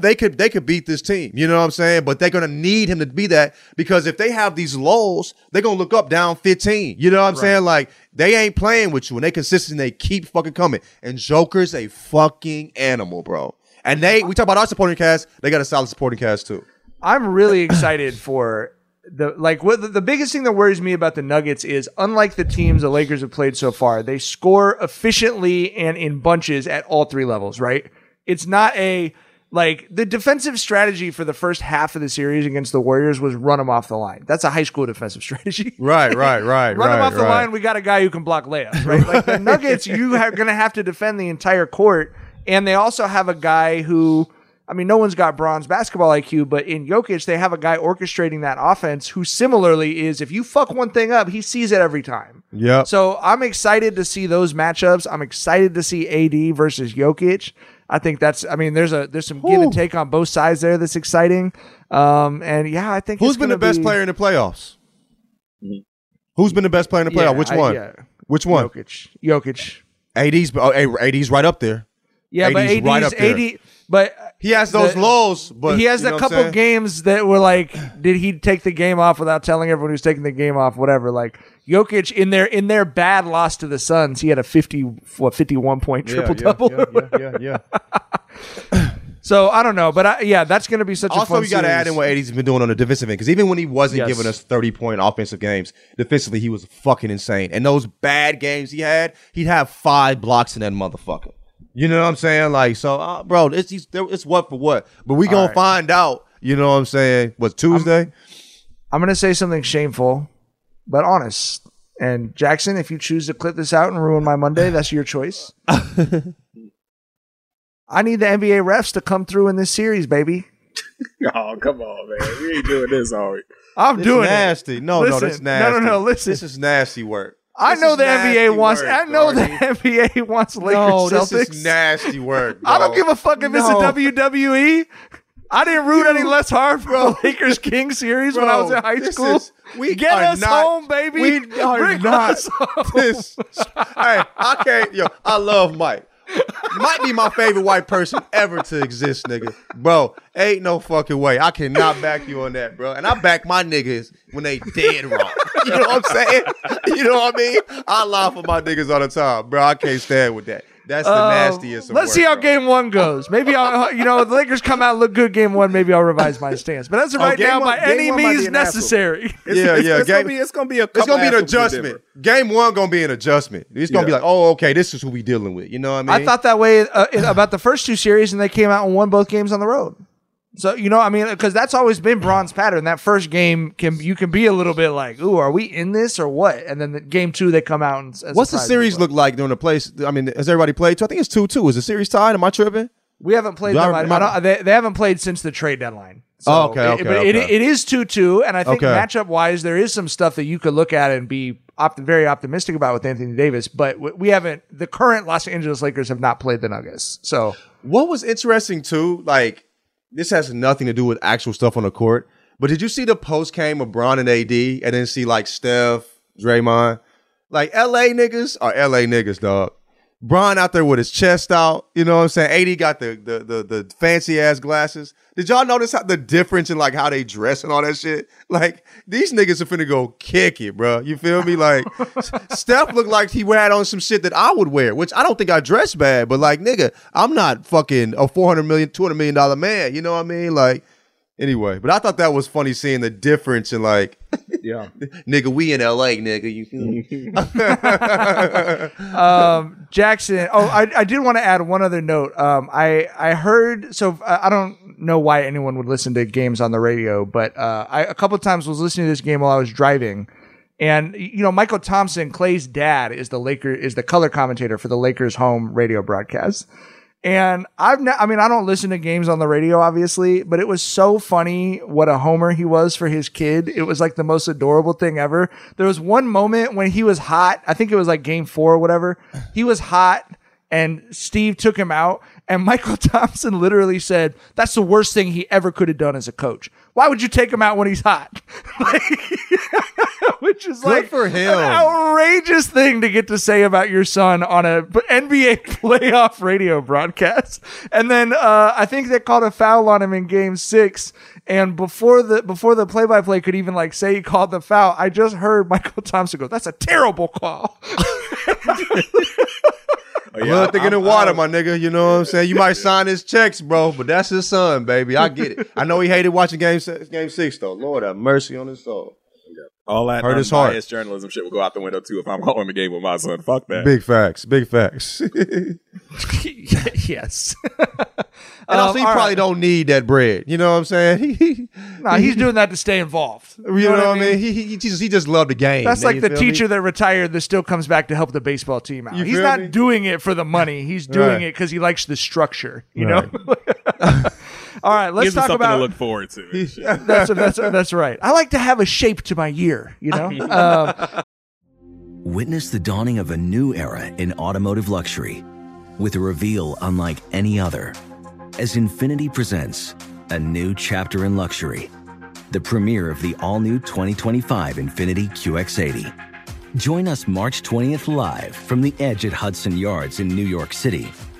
They could they could beat this team, you know what I'm saying? But they're gonna need him to be that because if they have these lulls, they're gonna look up down 15. You know what I'm saying? Like they ain't playing with you and they consistent. They keep fucking coming. And Joker's a fucking animal, bro. And they we talk about our supporting cast. They got a solid supporting cast too. I'm really excited for the like what the, the biggest thing that worries me about the Nuggets is unlike the teams the Lakers have played so far, they score efficiently and in bunches at all three levels, right? It's not a like the defensive strategy for the first half of the series against the Warriors was run them off the line. That's a high school defensive strategy. Right, right, right, run right, them off the right. line. We got a guy who can block layups, right? Like the Nuggets, you are going to have to defend the entire court, and they also have a guy who, I mean, no one's got Bron's basketball IQ, but in Jokic, they have a guy orchestrating that offense who similarly is if you fuck one thing up, he sees it every time. Yep. So I'm excited to see those matchups. I'm excited to see AD versus Jokic. I think that's. I mean, there's a there's some give and take on both sides there that's exciting. Um, and yeah, I think Who's it's been the best be- player in the playoffs? Who's been the best player in the playoffs? Yeah, Which I- one? yeah. Which one? Jokic. Jokic. AD's oh, AD's right up there. Yeah, but AD's AD's, right up there. AD, but He has those the- lows, but he has a couple games that were like, did he take the game off without telling everyone who's taking the game off? Whatever. Like Jokic in their in their bad loss to the Suns, he had a fifty what fifty one point triple yeah, double. Yeah, yeah, yeah. yeah. So I don't know, but I, yeah, that's going to be such a also, fun you got to add in what AD's been doing on the defensive end because even when he wasn't Yes. giving us thirty point offensive games, defensively he was fucking insane. And those bad games he had, he'd have five blocks in that motherfucker. You know what I'm saying? Like, so, uh, bro, it's he's, it's what for what. But we gonna right. find out. You know what I'm saying? Was Tuesday? I'm going to say something shameful, but honest. And Jackson, if you choose to clip this out and ruin my Monday, that's your choice. I need the NBA refs to come through in this series, baby. Oh, come on, man. We ain't doing this, are we? I'm It's doing nasty. it. No, no, Listen, that's nasty. No, no, no. Listen, This is nasty work. I know the NBA wants. work, I know the NBA wants Lakers No, Celtics. this is nasty work. I don't give a fuck if it's a WWE. I didn't root any less hard for the Lakers King series when I was in high school. is- we Get us not- home, baby. We are Bring not. us home. This, hey, I can't. Yo, I love Mike. Might be my favorite white person ever to exist, nigga. Bro, ain't no fucking way. I cannot back you on that, bro. And I back my niggas when they dead wrong. You know what I'm saying? You know what I mean? I lie for my niggas all the time, bro. I can't stand with that. That's the Uh, nastiest. Of Let's work, see how bro. game one goes. Maybe I'll, you know, the Lakers come out look good game one. Maybe I'll revise my stance. But as of Oh, right game now, one- by any one might be means necessary. It's, Yeah, it's, yeah, It's, gonna game- be, it's gonna be a It's gonna be an adjustment. Game one gonna be an adjustment. It's gonna be like, oh, okay, this is who we dealing with. You know what I mean? I thought that way uh, about the first two series, and they came out and won both games on the road. So you know, I mean, because that's always been Bron's pattern. That first game can you can be a little bit like, "Ooh, are we in this or what?" And then the game two, they come out and. and What's the series people. look like during the place? I mean, has everybody played? I think it's two two. Is the series tied? Am I tripping? We haven't played I- them. I, am I I- don't, they, they haven't played since the trade deadline. So Oh, okay, it- okay, but It, it is two two, and I think Okay. matchup wise, there is some stuff that you could look at and be opt- very optimistic about with Anthony Davis. But we haven't. The current Los Angeles Lakers have not played the Nuggets. So What was interesting too, like this has nothing to do with actual stuff on the court. But did you see the post game of Bron and AD, and then see like Steph, Draymond, like LA niggas are LA niggas, dog. Bron out there with his chest out. You know what I'm saying? AD got the the the, the fancy ass glasses. Did y'all notice how the difference in like how they dress and all that shit? Like these niggas are finna go kick it, bro. You feel me? Like Steph looked like he had on some shit that I would wear, which I don't think I dress bad, but like nigga, I'm not fucking a 400 million, 200 million dollar man. You know what I mean? Like anyway, but I thought that was funny seeing the difference in like Yeah. nigga, we in LA, nigga. You feel me? um, Jackson. Oh, I, I did want to add one other note. Um, I I heard so I I don't know why anyone would listen to games on the radio, but uh, I a couple times was listening to this game while I was driving, and you know Mychal Thompson, Clay's dad, is the Laker is the color commentator for the Lakers home radio broadcast. And I've, ne- I mean, I don't listen to games on the radio, obviously, but it was so funny what a homer he was for his kid. It was like the most adorable thing ever. There was one moment when he was hot. I think it was like game four or whatever. He was hot and Steve took him out. And Mychal Thompson literally said, That's the worst thing he ever could have done as a coach. Why would you take him out when he's hot? Like, which is Good like for him. an outrageous thing to get to say about your son on a NBA playoff radio broadcast. And then uh, I think they called a foul on him in Game Six. And before the before the play by play could even like say he called the foul, I just heard Mychal Thompson go, "That's a terrible call." Oh, yeah, Little thick in the water, my nigga. You know what I'm saying? You might sign his checks, bro, but that's his son, baby. I get it. I know he hated watching game six, game six though. Lord have mercy on his soul. All that Hurt his heart. unbiased journalism shit will go out the window too if I'm calling the game with my son. Fuck that. Big facts. Big facts. yes. And also, he Um, probably right. don't need that bread. You know what I'm saying? He, Nah, he's doing that to stay involved. you know, what I mean? He, he, he just he just loved the game. That's man, like you the feel me? teacher that retired that still comes back to help the baseball team out. You He's feel not me? doing it for the money. He's doing Right. it because he likes the structure. You Right. know. All right, let's Gives him talk something about. to look forward to. and that's, that's that's right. I like to have a shape to my year. You know. um, Witness the dawning of a new era in automotive luxury with a reveal unlike any other as Infiniti presents a new chapter in luxury, the premiere of the all new 2025 Infiniti QX80. Join us March 20th live from the edge at Hudson Yards in New York City,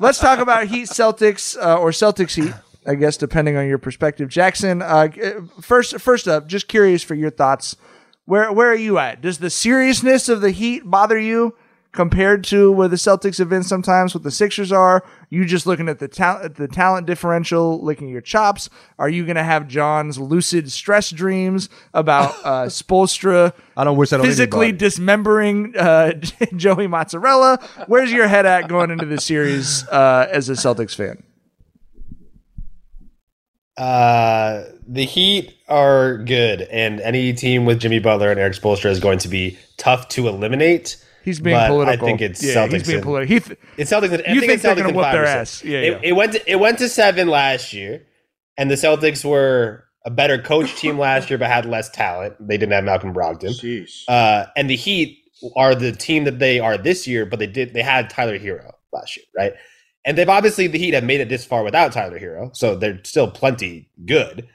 Let's talk about Heat Celtics uh, or Celtics Heat, I guess, depending on your perspective. Jackson, uh, first, first up, just curious for your thoughts. Where where are you at? Does the seriousness of the Heat bother you compared to where the Celtics have been sometimes? What the Sixers are? You just looking at the talent, the talent differential, licking your chops. Are you going to have John's lucid stress dreams about uh, Spoelstra? I don't wish that physically anybody. dismembering uh, Joey Mozzarella. Where's your head at going into the series uh, as a Celtics fan? Uh, the Heat are good, and any team with Jimmy Butler and Erik Spoelstra is going to be tough to eliminate. He's being but political. I think it's Yeah, Celtics. he's being political. He th- it's Celtics. I you think, think they're gonna in whoop their ass. Yeah, it, yeah. it went to, it went to seven last year, and the Celtics were a better coach team last year, but had less talent. They didn't have Malcolm Brogdon. Uh, and the Heat are the team that they are this year, but they did they had Tyler Herro last year, right? And they've obviously the Heat have made it this far without Tyler Herro, so they're still plenty good.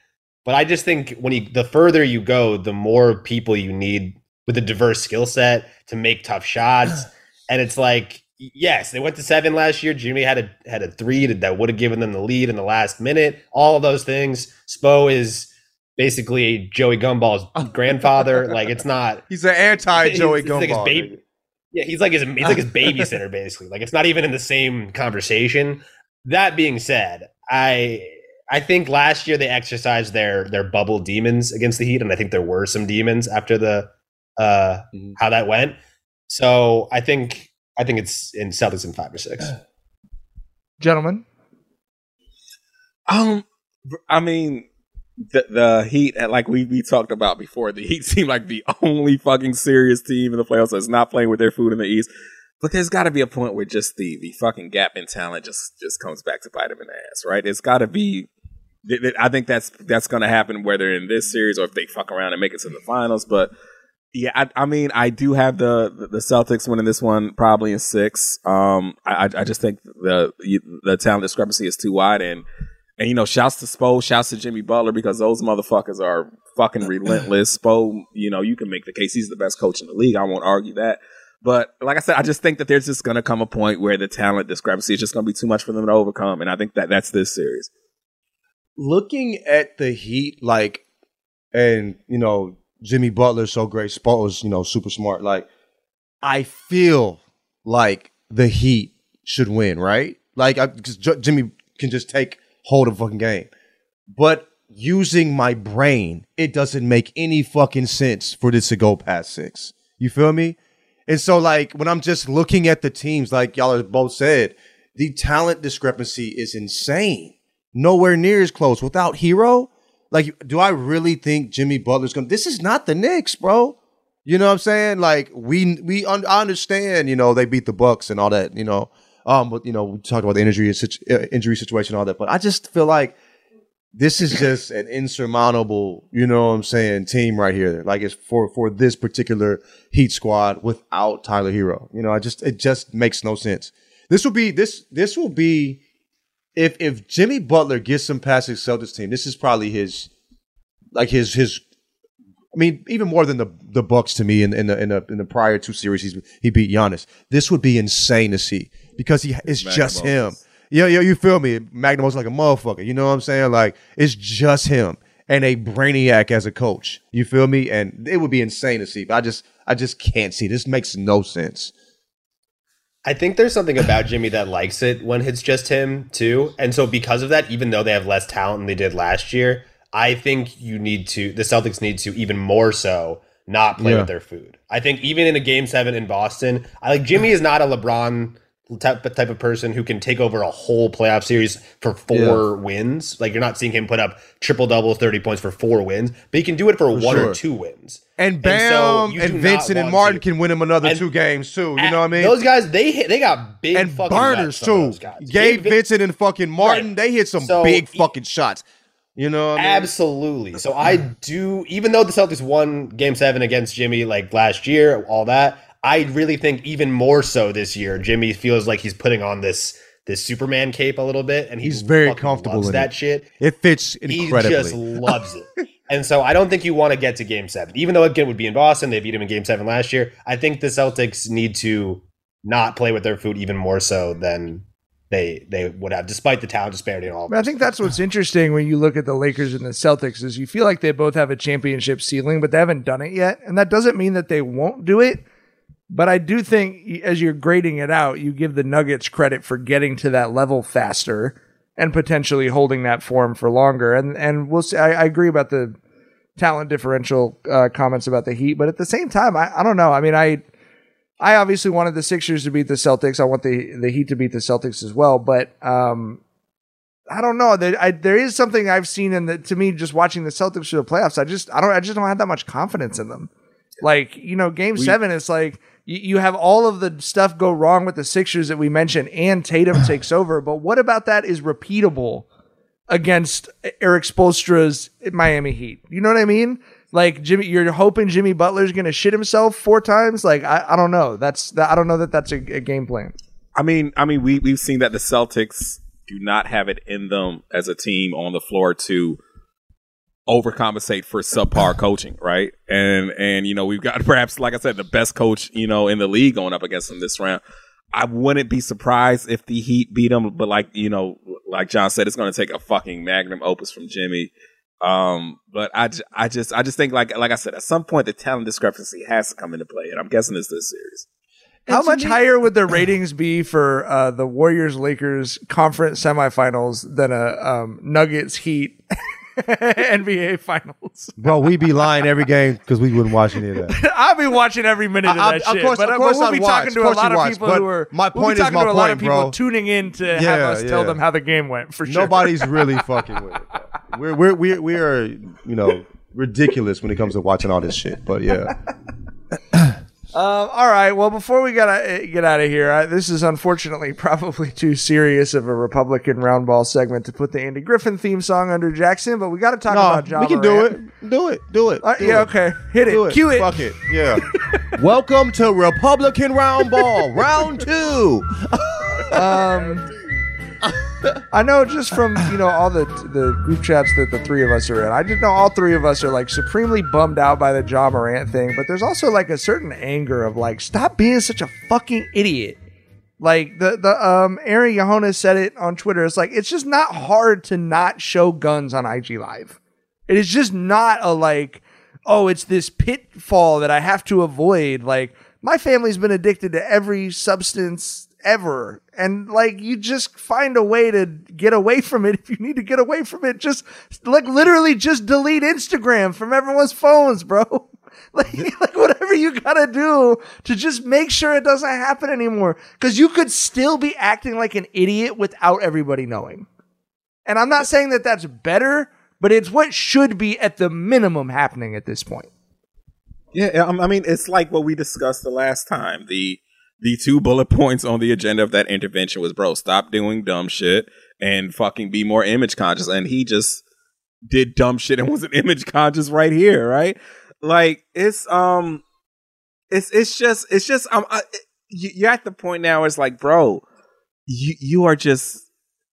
But I just think when you the further you go, the more people you need with a diverse skill set to make tough shots. And it's like, yes, they went to seven last year. Jimmy had a had a three that would have given them the lead in the last minute. All of those things. Spo is basically Joey Gumball's grandfather. like it's not. He's an anti Joey he's like his Gumball. baby- yeah, he's like his he's like his babysitter basically. Like it's not even in the same conversation. That being said, I I think last year they exercised their their bubble demons against the Heat, and I think there were some demons after the uh how that went. So I think I think it's in Celtics in five or six. Gentlemen, Um, I mean, the the Heat, like we we talked about before, the Heat seem like the only fucking serious team in the playoffs that's not playing with their food in the East. But there's got to be a point where just the the fucking gap in talent just just comes back to bite them in the ass, right? It's got to be. th- th- I think that's that's going to happen whether in this series or if they fuck around and make it to the finals. But yeah, I, I mean, I do have the the Celtics winning this one probably in six. Um, I I- I just think the the talent discrepancy is too wide, and and you know, shouts to Spo, shouts to Jimmy Butler because those motherfuckers are fucking relentless. Spo, you know, you can make the case he's the best coach in the league. I won't argue that. But like I said, I just think that there's just going to come a point where the talent discrepancy is just going to be too much for them to overcome, and I think that that's this series. looking at the Heat, like, and you know, Jimmy Butler's so great. Spo's, you know, super smart. Like, I feel like the Heat should win, right? Like, because Jimmy can just take hold of fucking game. But using my brain, it doesn't make any fucking sense for this to go past six. You feel me? And so, like, when I'm just looking at the teams, like y'all have both said, the talent discrepancy is insane. Nowhere near as close. Without Herro, like, do I really think Jimmy Butler's going to? This is not the Knicks, bro. You know what I'm saying? Like, we we un- I understand, you know, they beat the Bucks and all that, you know. Um, but you know, we talked about the injury situ- uh, injury situation, all that. But I just feel like this is just an insurmountable, you know what I'm saying, team right here. Like it's for for this particular Heat squad without Tyler Herro. You know, I just it just makes no sense. This will be this this will be if if Jimmy Butler gets some past his Celtics team, this is probably his like his his I mean, even more than the the Bucks to me in, in the in the in the prior two series he's, he beat Giannis. This would be insane to see because he it's just him. Yeah, yeah, you feel me? Magnum's like a motherfucker. You know what I'm saying? Like it's just him and a brainiac as a coach. You feel me? And it would be insane to see. But I just I just can't see. This makes no sense. I think there's something about Jimmy that likes it when it's just him too. And so because of that, even though they have less talent than they did last year, I think you need to the Celtics need to even more so not play Yeah. with their food. I think even in a game seven in Boston, I like Jimmy is not a LeBron type, type of person who can take over a whole playoff series for four wins. Like you're not seeing him put up triple double 30 points for four wins, but he can do it for, one sure. or two wins. And Bam and, do not Vincent and Martin to- can win him another And- two games too. You know what I mean? Those guys, they hit, they got big and fucking burners guts, some of too. those guys. Gabe Vin- Vincent and fucking Martin, Right. they hit some So, big fucking shots. You know what I mean? Absolutely. So I do, even though the Celtics won Game Seven against Jimmy like last year, all that, I really think even more so this year, Jimmy feels like he's putting on this this Superman cape a little bit, and he He's very comfortable loves in that it. shit. It fits incredibly. He just loves it. And so I don't think you want to get to game seven. Even though again would be in Boston, they beat him in game seven last year. I think the Celtics need to not play with their food even more so than they they would have, despite the talent disparity and all. But I think that's what's interesting when you look at the Lakers and the Celtics is you feel like they both have a championship ceiling, but they haven't done it yet. And that doesn't mean that they won't do it. But I do think as you're grading it out, you give the Nuggets credit for getting to that level faster and potentially holding that form for longer. And and we'll see. I, I agree about the talent differential uh, comments about the Heat, but at the same time, I, I don't know. I mean, I I obviously wanted the Sixers to beat the Celtics. I want the the Heat to beat the Celtics as well, but um, I don't know. There, I, there is something I've seen in the to me just watching the Celtics for the playoffs. I just I don't I just don't have that much confidence in them. Like you know, Game We- Seven, it's like you, you have all of the stuff go wrong with the Sixers that we mentioned, and Tatum takes over. But what about that is repeatable against Erik Spoelstra's Miami Heat. You know what I mean? Like Jimmy, you're hoping Jimmy Butler's going to shit himself four times. Like I, I don't know. That's that, I don't know that that's a, a game plan. I mean, I mean, we we've seen that the Celtics do not have it in them as a team on the floor to overcompensate for subpar coaching, right? And and you know we've got perhaps, like I said, the best coach you know in the league going up against them this round. I wouldn't be surprised if the Heat beat them, but like you know, like John said, it's going to take a fucking magnum opus from Jimmy. Um, but I, j- I just I just think like like I said, at some point the talent discrepancy has to come into play, and I'm guessing it's this series. How much higher would the ratings be for uh, the Warriors Lakers conference semifinals than a um, Nuggets Heat NBA finals? Bro, we be lying every game because we wouldn't watch any of that. I'll be watching every minute of I- that I- shit. of course- but, of uh, course but we'll I'd be watch. talking to a lot of watch, people who are. my we'll point is talking my to a lot of point, people bro. tuning in to have Yeah, us tell them how the game went for sure. Nobody's really fucking with it. We're we're we we are you know ridiculous when it comes to watching all this shit. But yeah, Um, all right. Well, before we gotta uh, get out of here, I, this is unfortunately probably too serious of a Republican roundball segment to put the Andy Griffith theme song under Jackson. But we got to talk no, about John. we can do it. Do it. Do it. Uh, do yeah. it. Okay. Hit it. Do it. Cue it. Fuck it. Yeah. Welcome to Republican roundball round two. Um, I know just from you know all the the group chats that the three of us are in. I just know all three of us are like supremely bummed out by the Ja Morant thing. But there's also like a certain anger of like, stop being such a fucking idiot. Like the the um Aaron Yahonas said it on Twitter. It's like it's just not hard to not show guns on IG Live. It is just not a like, oh, it's this pitfall that I have to avoid. Like my family's been addicted to every substance ever. And like you just find a way to get away from it. If you need to get away from it, just like literally just delete Instagram from everyone's phones, bro. Like, like whatever you gotta do to just make sure it doesn't happen anymore. Cause you could still be acting like an idiot without everybody knowing. And I'm not saying that that's better, but it's what should be at the minimum happening at this point. Yeah, I mean, it's like what we discussed the last time. The the two bullet points on the agenda of that intervention was, bro, stop doing dumb shit and fucking be more image conscious. And he just did dumb shit and was an image conscious right here, right? Like it's um, it's it's just it's just um, I, you- you're at the point now. It's like, bro, you you are just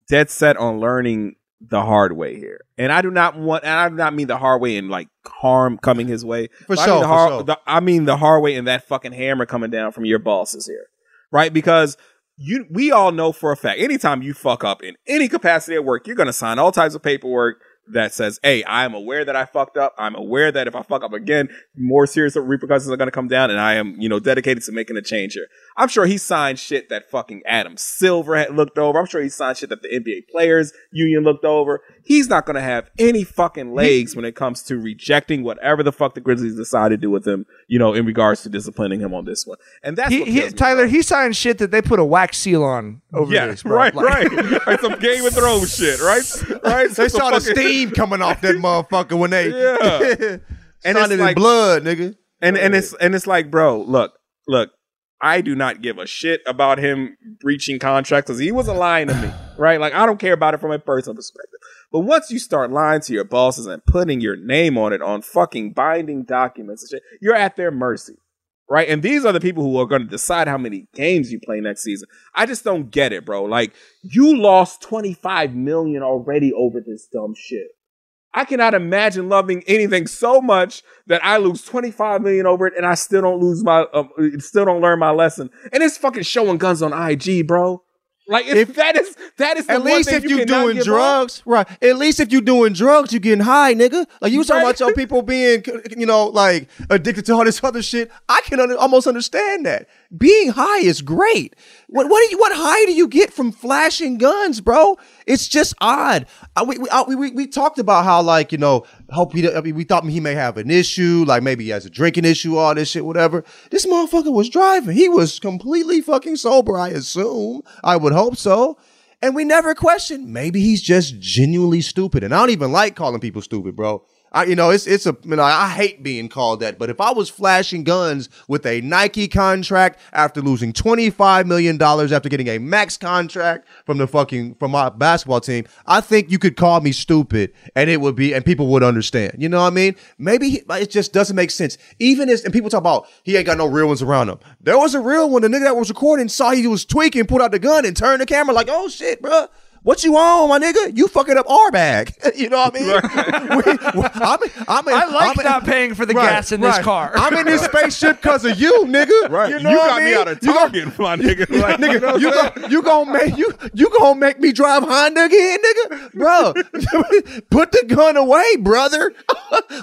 dead set on learning the hard way here. And I do not want, and I do not mean the hard way in like harm coming his way. For But I sure, mean the hard, sure. the- I mean the hard way in that fucking hammer coming down from your bosses here, right? Because you, we all know for a fact, anytime you fuck up in any capacity at work, you're going to sign all types of paperwork that says, "Hey, I am aware that I fucked up. I'm aware that if I fuck up again, more serious repercussions are going to come down, and I am, you know, dedicated to making a change here." I'm sure he signed shit that fucking Adam Silver had looked over. I'm sure he signed shit that the NBA Players Union looked over. He's not going to have any fucking legs when it comes to rejecting whatever the fuck the Grizzlies decide to do with him, you know, in regards to disciplining him on this one. And that's He, what he. Tyler, he signed shit that they put a wax seal on over Yeah, bro. right, Like- right. Like some Game of Thrones shit, right? Right. They saw the fucking- steam coming off that motherfucker when they Yeah. and it's like- blood, nigga. And and it's and it's like, bro, look, look, I do not give a shit about him breaching contracts because he wasn't lying to me, right? Like I don't care about it from a personal perspective. But once you start lying to your bosses and putting your name on it on fucking binding documents and shit, you're at their mercy. Right? And these are the people who are going to decide how many games you play next season. I just don't get it, bro. Like, you lost 25 million already over this dumb shit. I cannot imagine loving anything so much that I lose 25 million over it and I still don't lose my, uh, still don't learn my lesson. And it's fucking showing guns on IG, bro. Like if, that is that is the At least if you you doing drugs, right? At least if you're doing drugs, you're getting high, nigga. Like you was talking about your people being, you know, like addicted to all this other shit. I can under, almost understand that. Being high is great. What what you what high do you get from flashing guns, bro? It's just odd. I, we, we, I- we, we we talked about how like you know hope he I mean, we thought he may have an issue, like maybe he has a drinking issue, all this shit, whatever. This motherfucker was driving. He was completely fucking sober. I assume. I would hope so. And we never questioned. Maybe he's just genuinely stupid. And I don't even like calling people stupid, bro. I, you know, it's it's a. You know, I hate being called that, but if I was flashing guns with a Nike contract after losing twenty five million dollars after getting a max contract from the fucking from my basketball team, I think you could call me stupid, and it would be, and people would understand. You know what I mean? Maybe he, it just doesn't make sense. Even as and people talk about he ain't got no real ones around him. There was a real one. The nigga that was recording saw he was tweaking, pulled out the gun, and turned the camera like, "Oh shit, bruh. What you on, my nigga? You fucking up our bag. you know what I mean? We- we- I'm I'm in, I like I'm in- not paying for the Right, gas in this car. I'm in this spaceship because of you, nigga. Right. You, You, know what got I me out of You gon- Target, my nigga. Like, nigga, you gon' you gonna make you you gonna make me drive Honda again, nigga, bro? put the gun away, brother.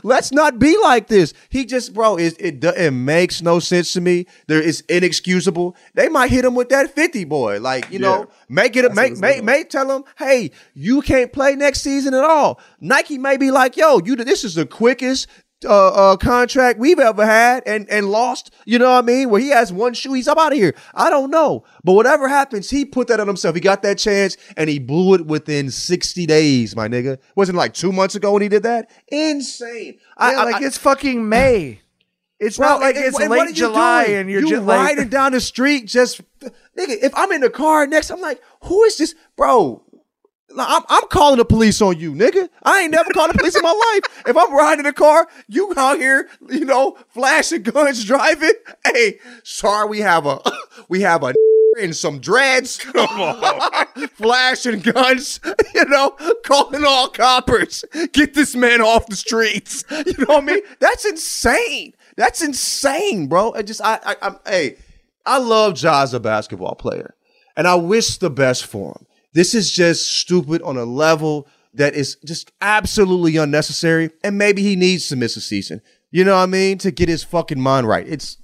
Let's not be like this. He just, bro, it it do- it makes no sense to me. There is inexcusable. They might hit him with that fifty boy, like you know, make it make make make tell him, hey, you can't play next season at all. Nike may be like, yo, you this is the quickest uh, uh, contract we've ever had and and lost. You know what I mean? Where he has one shoe, he's up out of here. I don't know, but whatever happens, he put that on himself. He got that chance and he blew it within sixty days. My nigga, wasn't like two months ago when he did that. Insane. I, Yeah, I- like I- it's fucking May. It's not like and- it's and what late you July doing? and you're you just like riding down the street just nigga. If I'm in the car next, I'm like, who is this, bro? Like, I'm, I'm calling the police on you, nigga. I ain't never called the police in my life. If I'm riding in a car, you out here, you know, flashing guns, driving. Hey, sorry, we have a we have a and some dreads. flashing guns, you know, calling all coppers. Get this man off the streets. You know what I mean? That's insane. That's insane, bro. I just, I, I, I'm, hey, I love Ja as a basketball player, and I wish the best for him. This is just stupid on a level that is just absolutely unnecessary, and maybe he needs to miss a season. You know what I mean? To get his fucking mind right. It's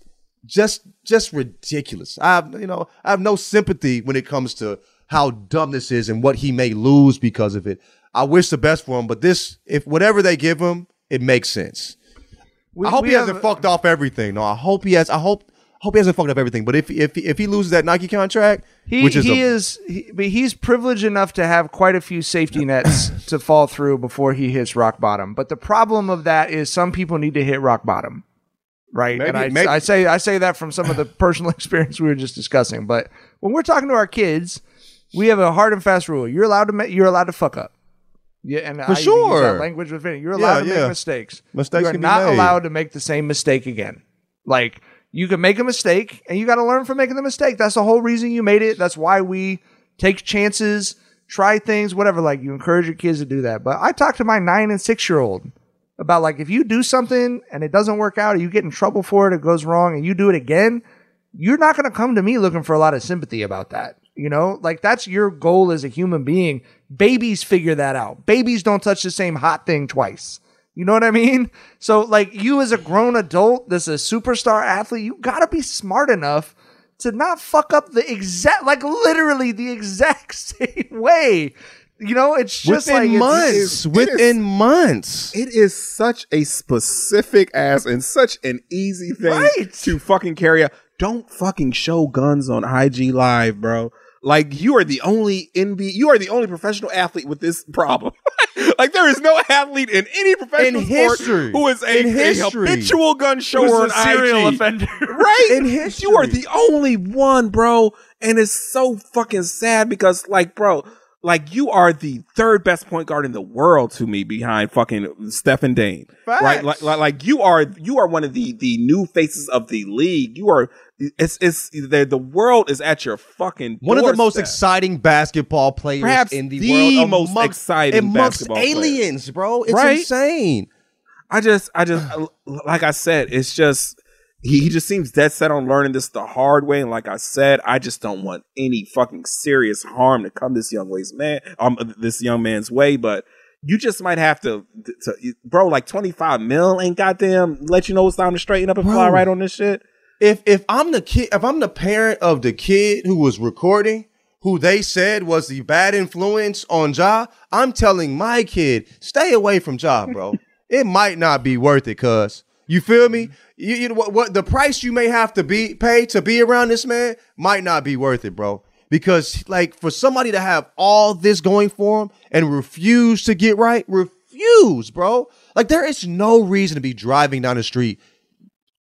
just just ridiculous. I have you know I have no sympathy when it comes to how dumb this is and what he may lose because of it. I wish the best for him, but this if whatever they give him, it makes sense. We- I hope he hasn't fucked off everything. No, I hope he has. I hope hope he hasn't fucked up everything. But if if if he loses that Nike contract, He, which is he a- is he, but he's privileged enough to have quite a few safety nets to fall through before he hits rock bottom. But the problem of that is some people need to hit rock bottom, right? and I, maybe- I say I say that from some of the personal experience we were just discussing. But when we're talking to our kids, we have a hard and fast rule: you're allowed to you're allowed to fuck up. Yeah, and For I even use that sure. language with Vinny. You're Yeah, allowed to yeah. make mistakes. Mistakes you are can be not made. allowed to make the same mistake again. Like you can make a mistake and you got to learn from making the mistake. That's the whole reason you made it. That's why we take chances, try things, whatever. Like you encourage your kids to do that. But I talk to my nine and six year old about like if you do something and it doesn't work out, or you get in trouble for it, it goes wrong, and you do it again, you're not going to come to me looking for a lot of sympathy about that. You know, like that's your goal as a human being. Babies figure that out. Babies don't touch the same hot thing twice. You know what I mean? So, like, you as a grown adult that's a superstar athlete, you gotta be smart enough to not fuck up the exact, like, literally the exact same way. You know, it's just within like it's- months. within months. It is such a specific ass and such an easy thing to fucking carry out. Don't fucking show guns on IG Live, bro. Like you are the only NB, you are the only professional athlete with this problem. like there is no athlete in any professional In sport history. who is a, In a habitual gun Who's shower a on serial IG. offender. right? In history, You are the only one, bro. And it's so fucking sad because, like, bro, like you are the third best point guard in the world to me behind fucking Stephen Dane. Right? Like, like, like you are you are one of the the new faces of the league. You are it's it's the the world is at your fucking One of the most exciting basketball players Perhaps in the, the world. most amongst- exciting amongst aliens, bro. It's Right? insane. I just, I just, like I said, it's just he, he just seems dead set on learning this the hard way. And like I said, I just don't want any fucking serious harm to come this young way's man, um, this young man's way. But you just might have to, to bro, like twenty five mil ain't goddamn let you know it's time to straighten up and fly right on this shit. If if I'm the kid, if I'm the parent of the kid who was recording, who they said was the bad influence on Ja, I'm telling my kid, stay away from Ja, bro. it might not be worth it, cuz. You feel me? Mm-hmm. You, you know what, what the price you may have to be pay to be around this man might not be worth it, bro. Because like for somebody to have all this going for him and refuse to get right, refuse, bro. Like there is no reason to be driving down the street.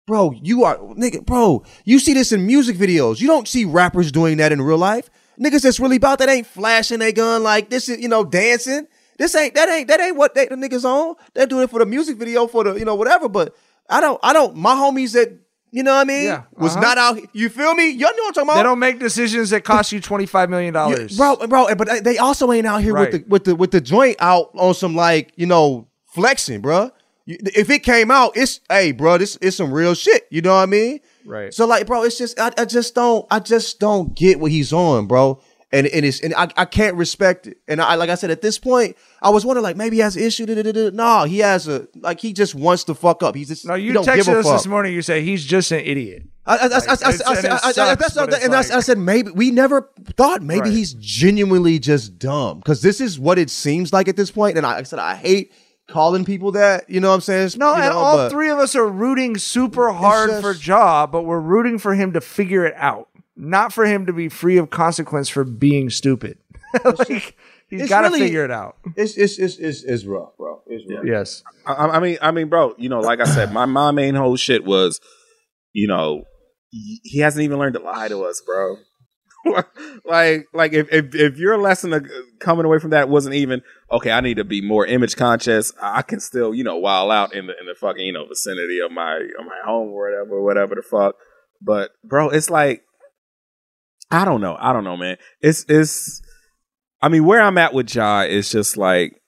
Bro, you are nigga, bro. You see this in music videos. You don't see rappers doing that in real life. Niggas that's really about that ain't flashing their gun like this is, you know, dancing. This ain't that ain't that ain't what they, the niggas on. They're doing it for the music video for the, you know, whatever. But I don't I don't my homies that you know what I mean? Yeah, Was uh-huh. not out. here. You feel me? Y'all know what I'm talking about? They don't make decisions that cost you twenty five million dollars, bro, bro. But they also ain't out here Right. with the with the with the joint out on some like you know flexing, bro. If it came out, it's hey, bro, this is some real shit. You know what I mean? Right. So like, bro, it's just I, I just don't I just don't get what he's on, bro. And and it's and I, I can't respect it. And I like I said at this point, I was wondering like maybe he has an issue. da, da, da. No, he has a like he just wants to fuck up. He's just No, you he texted us this morning. You say he's just an idiot. I, it's- it's said maybe we never thought maybe Right. he's genuinely just dumb because this is what it seems like at this point. And I, I said I hate calling people that. You know what I'm saying? No, and know, all three of us are rooting super hard just- for Ja, but we're rooting for him to figure it out, not for him to be free of consequence for being stupid. like he's It's got to really- figure it out. It's it's it's it's, it's rough, bro. It's rough. Yes. I, I mean, I mean, bro, you know, like I said, my my main whole shit was, you know, he he hasn't even learned to lie to us, bro. like, like if, if if your lesson of uh, coming away from that wasn't even okay, I need to be more image conscious. I can still, you know, while out in the in the fucking you know vicinity of my of my home or whatever, whatever the fuck. But bro, it's like, I don't know, I don't know, man. It's it's. I mean, where I'm at with Ja is just like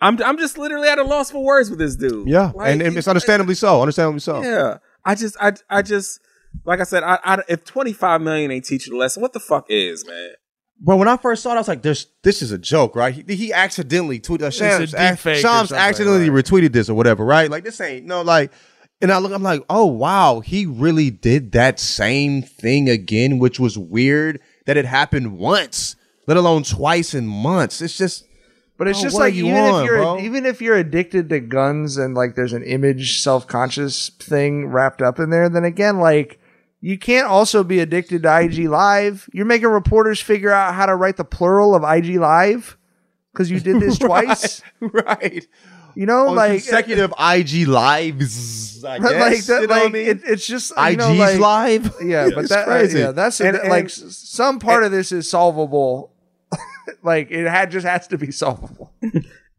I'm I'm just literally at a loss for words with this dude. Yeah, Like, and, and it's understandably so. Understandably so. yeah. I just I I just like I said, I, I if 25 million ain't teaching a lesson, what the fuck is, man? Bro, when I first saw it, I was like, "This, this is a joke, right?" He, he accidentally tweeted. Uh, It's Shams, a deep fake Shams something, accidentally retweeted this or whatever, right? Like this ain't no like. And I look, I'm like, "Oh wow, he really did that same thing again," which was weird that it happened once, let alone twice in months. It's just, But it's bro, just like you even on, if you're bro? even if you're addicted to guns and like there's an image self conscious thing wrapped up in there, then again, like you can't also be addicted to IG Live. You're making reporters figure out how to write the plural of IG Live because you did this twice, right? You know, On like consecutive IG lives, I guess. like that, you know what I like mean? it, it's just you IG's know, like- live. Yeah, but It's that uh, crazy. yeah, that's And- like and- s- some part of this is solvable. like it had just has to be solvable.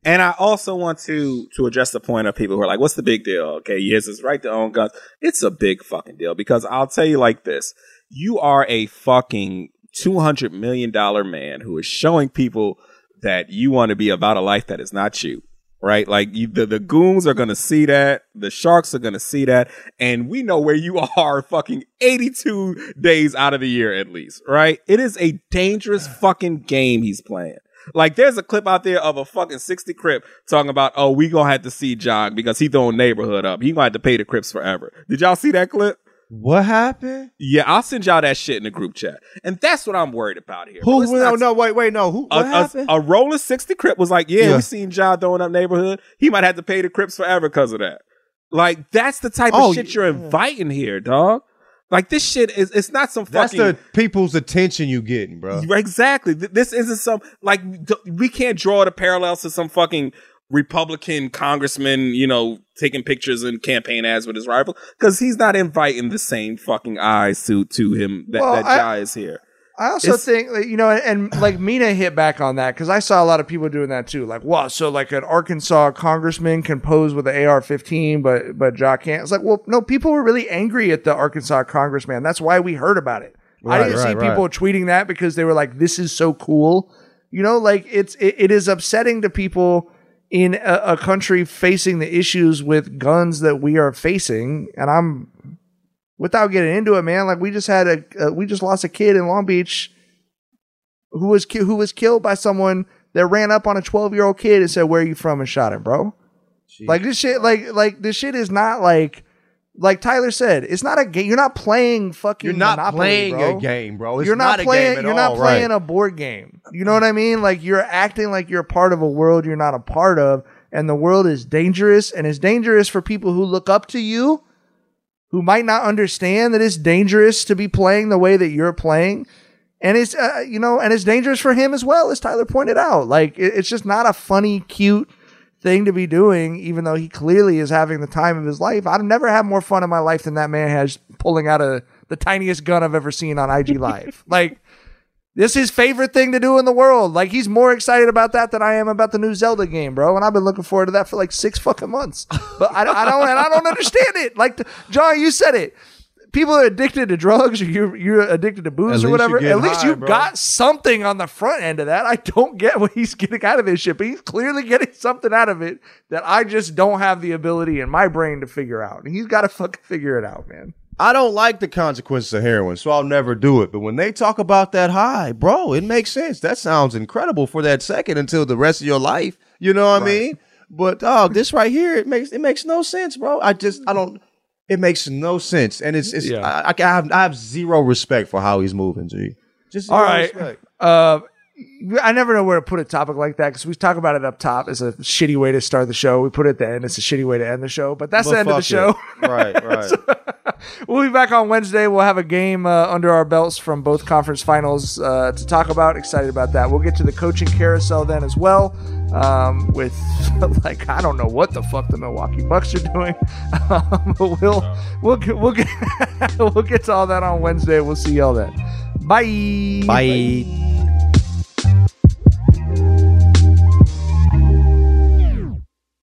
And I also want to to address the point of people who are like, "What's the big deal?" Okay, yes, it's right to own guns. It's a big fucking deal because I'll tell you like this: you are a fucking two hundred million dollar man who is showing people that you want to be about a life that is not you. Right, like you, the the goons are gonna see that, the sharks are gonna see that, and we know where you are. Fucking eighty two days out of the year, at least. Right, it is a dangerous fucking game he's playing. Like there's a clip out there of a fucking 60 Crip talking about, oh, we gonna have to see John because he throwing neighborhood up. He gonna have to pay the Crips forever. Did y'all see that clip? What happened? Yeah, I'll send y'all that shit in the group chat. And that's what I'm worried about here. Who? No, not- no, wait, wait, no. Who? a, What a, happened? a rolling 60 Crip was like, yeah, Yeah. we seen John throwing up neighborhood. He might have to pay the Crips forever because of that. Like, that's the type Oh, of shit you're inviting here, dog. Like, this shit is, it's not some That's fucking. That's the people's attention you getting, bro. Exactly. This isn't some like we can't draw the parallels to some fucking Republican congressman, you know, taking pictures and campaign ads with his rival because he's not inviting the same fucking eyes to to him that, Well, that I- Jai is here. I also It's- think, that, you know, and like Mina hit back on that because I saw a lot of people doing that too. Like, wow, so like an Arkansas congressman can pose with an AR-15, but but Jock can't. It's like, well, no, people were really angry at the Arkansas congressman. That's why we heard about it. I didn't see right, right. people tweeting that because they were like, "This is so cool." You know, like it's it, it is upsetting to people in a, a country facing the issues with guns that we are facing, and I'm without getting into it, man. Like we just had a uh, we just lost a kid in Long Beach who was ki- who was killed by someone that ran up on a 12 year old kid and said, "Where are you from?" and shot him, bro. Like this shit, like like this shit is not like like Tyler said, it's not a game. You're not playing fucking. You're not Monopoly, playing bro. a game, bro. It's you're not, not playing. you're not playing right. a board game. You know what I mean? Like you're acting like you're a part of a world you're not a part of, and the world is dangerous, and it's dangerous for people who look up to you, who might not understand that it's dangerous to be playing the way that you're playing. and it's uh, you know, and it's dangerous for him as well, as Tyler pointed out. Like it, it's just not a funny, cute thing to be doing, even though he clearly is having the time of his life. I've never had more fun in my life than that man has pulling out a the tiniest gun I've ever seen on IG Live. like this is his favorite thing to do in the world. Like he's more excited about that than I am about the new Zelda game, bro. And I've been looking forward to that for like six fucking months. But I, I don't, and I don't understand it. Like John, you said it. People are addicted to drugs, or you're you're addicted to booze At or whatever. At least high, you bro. got something on the front end of that. I don't get what he's getting out of this shit, but he's clearly getting something out of it that I just don't have the ability in my brain to figure out. And he's got to fucking figure it out, man. I don't like the consequences of heroin, so I'll never do it. But when they talk about that high, bro, it makes sense. That sounds incredible for that second until the rest of your life. You know what I mean? But dog, this right here, it makes it makes no sense, bro. I just I don't. It makes no sense, and it's it's Yeah. I, I have I have zero respect for how he's moving. G. Just All right. respect. Uh, I never know where to put a topic like that because we talk about it up top. It's a shitty way to start the show. We put it at the end. It's a shitty way to end the show. But that's But the end of the show. it. Right, right. we'll be back on Wednesday. We'll have a game uh, under our belts from both conference finals uh, to talk about. Excited about that. We'll get to the coaching carousel then as well. Um, with like I don't know what the fuck the Milwaukee Bucks are doing, um, but we'll we'll get, we'll get we'll get to all that on Wednesday. We'll see y'all then. Bye. Bye.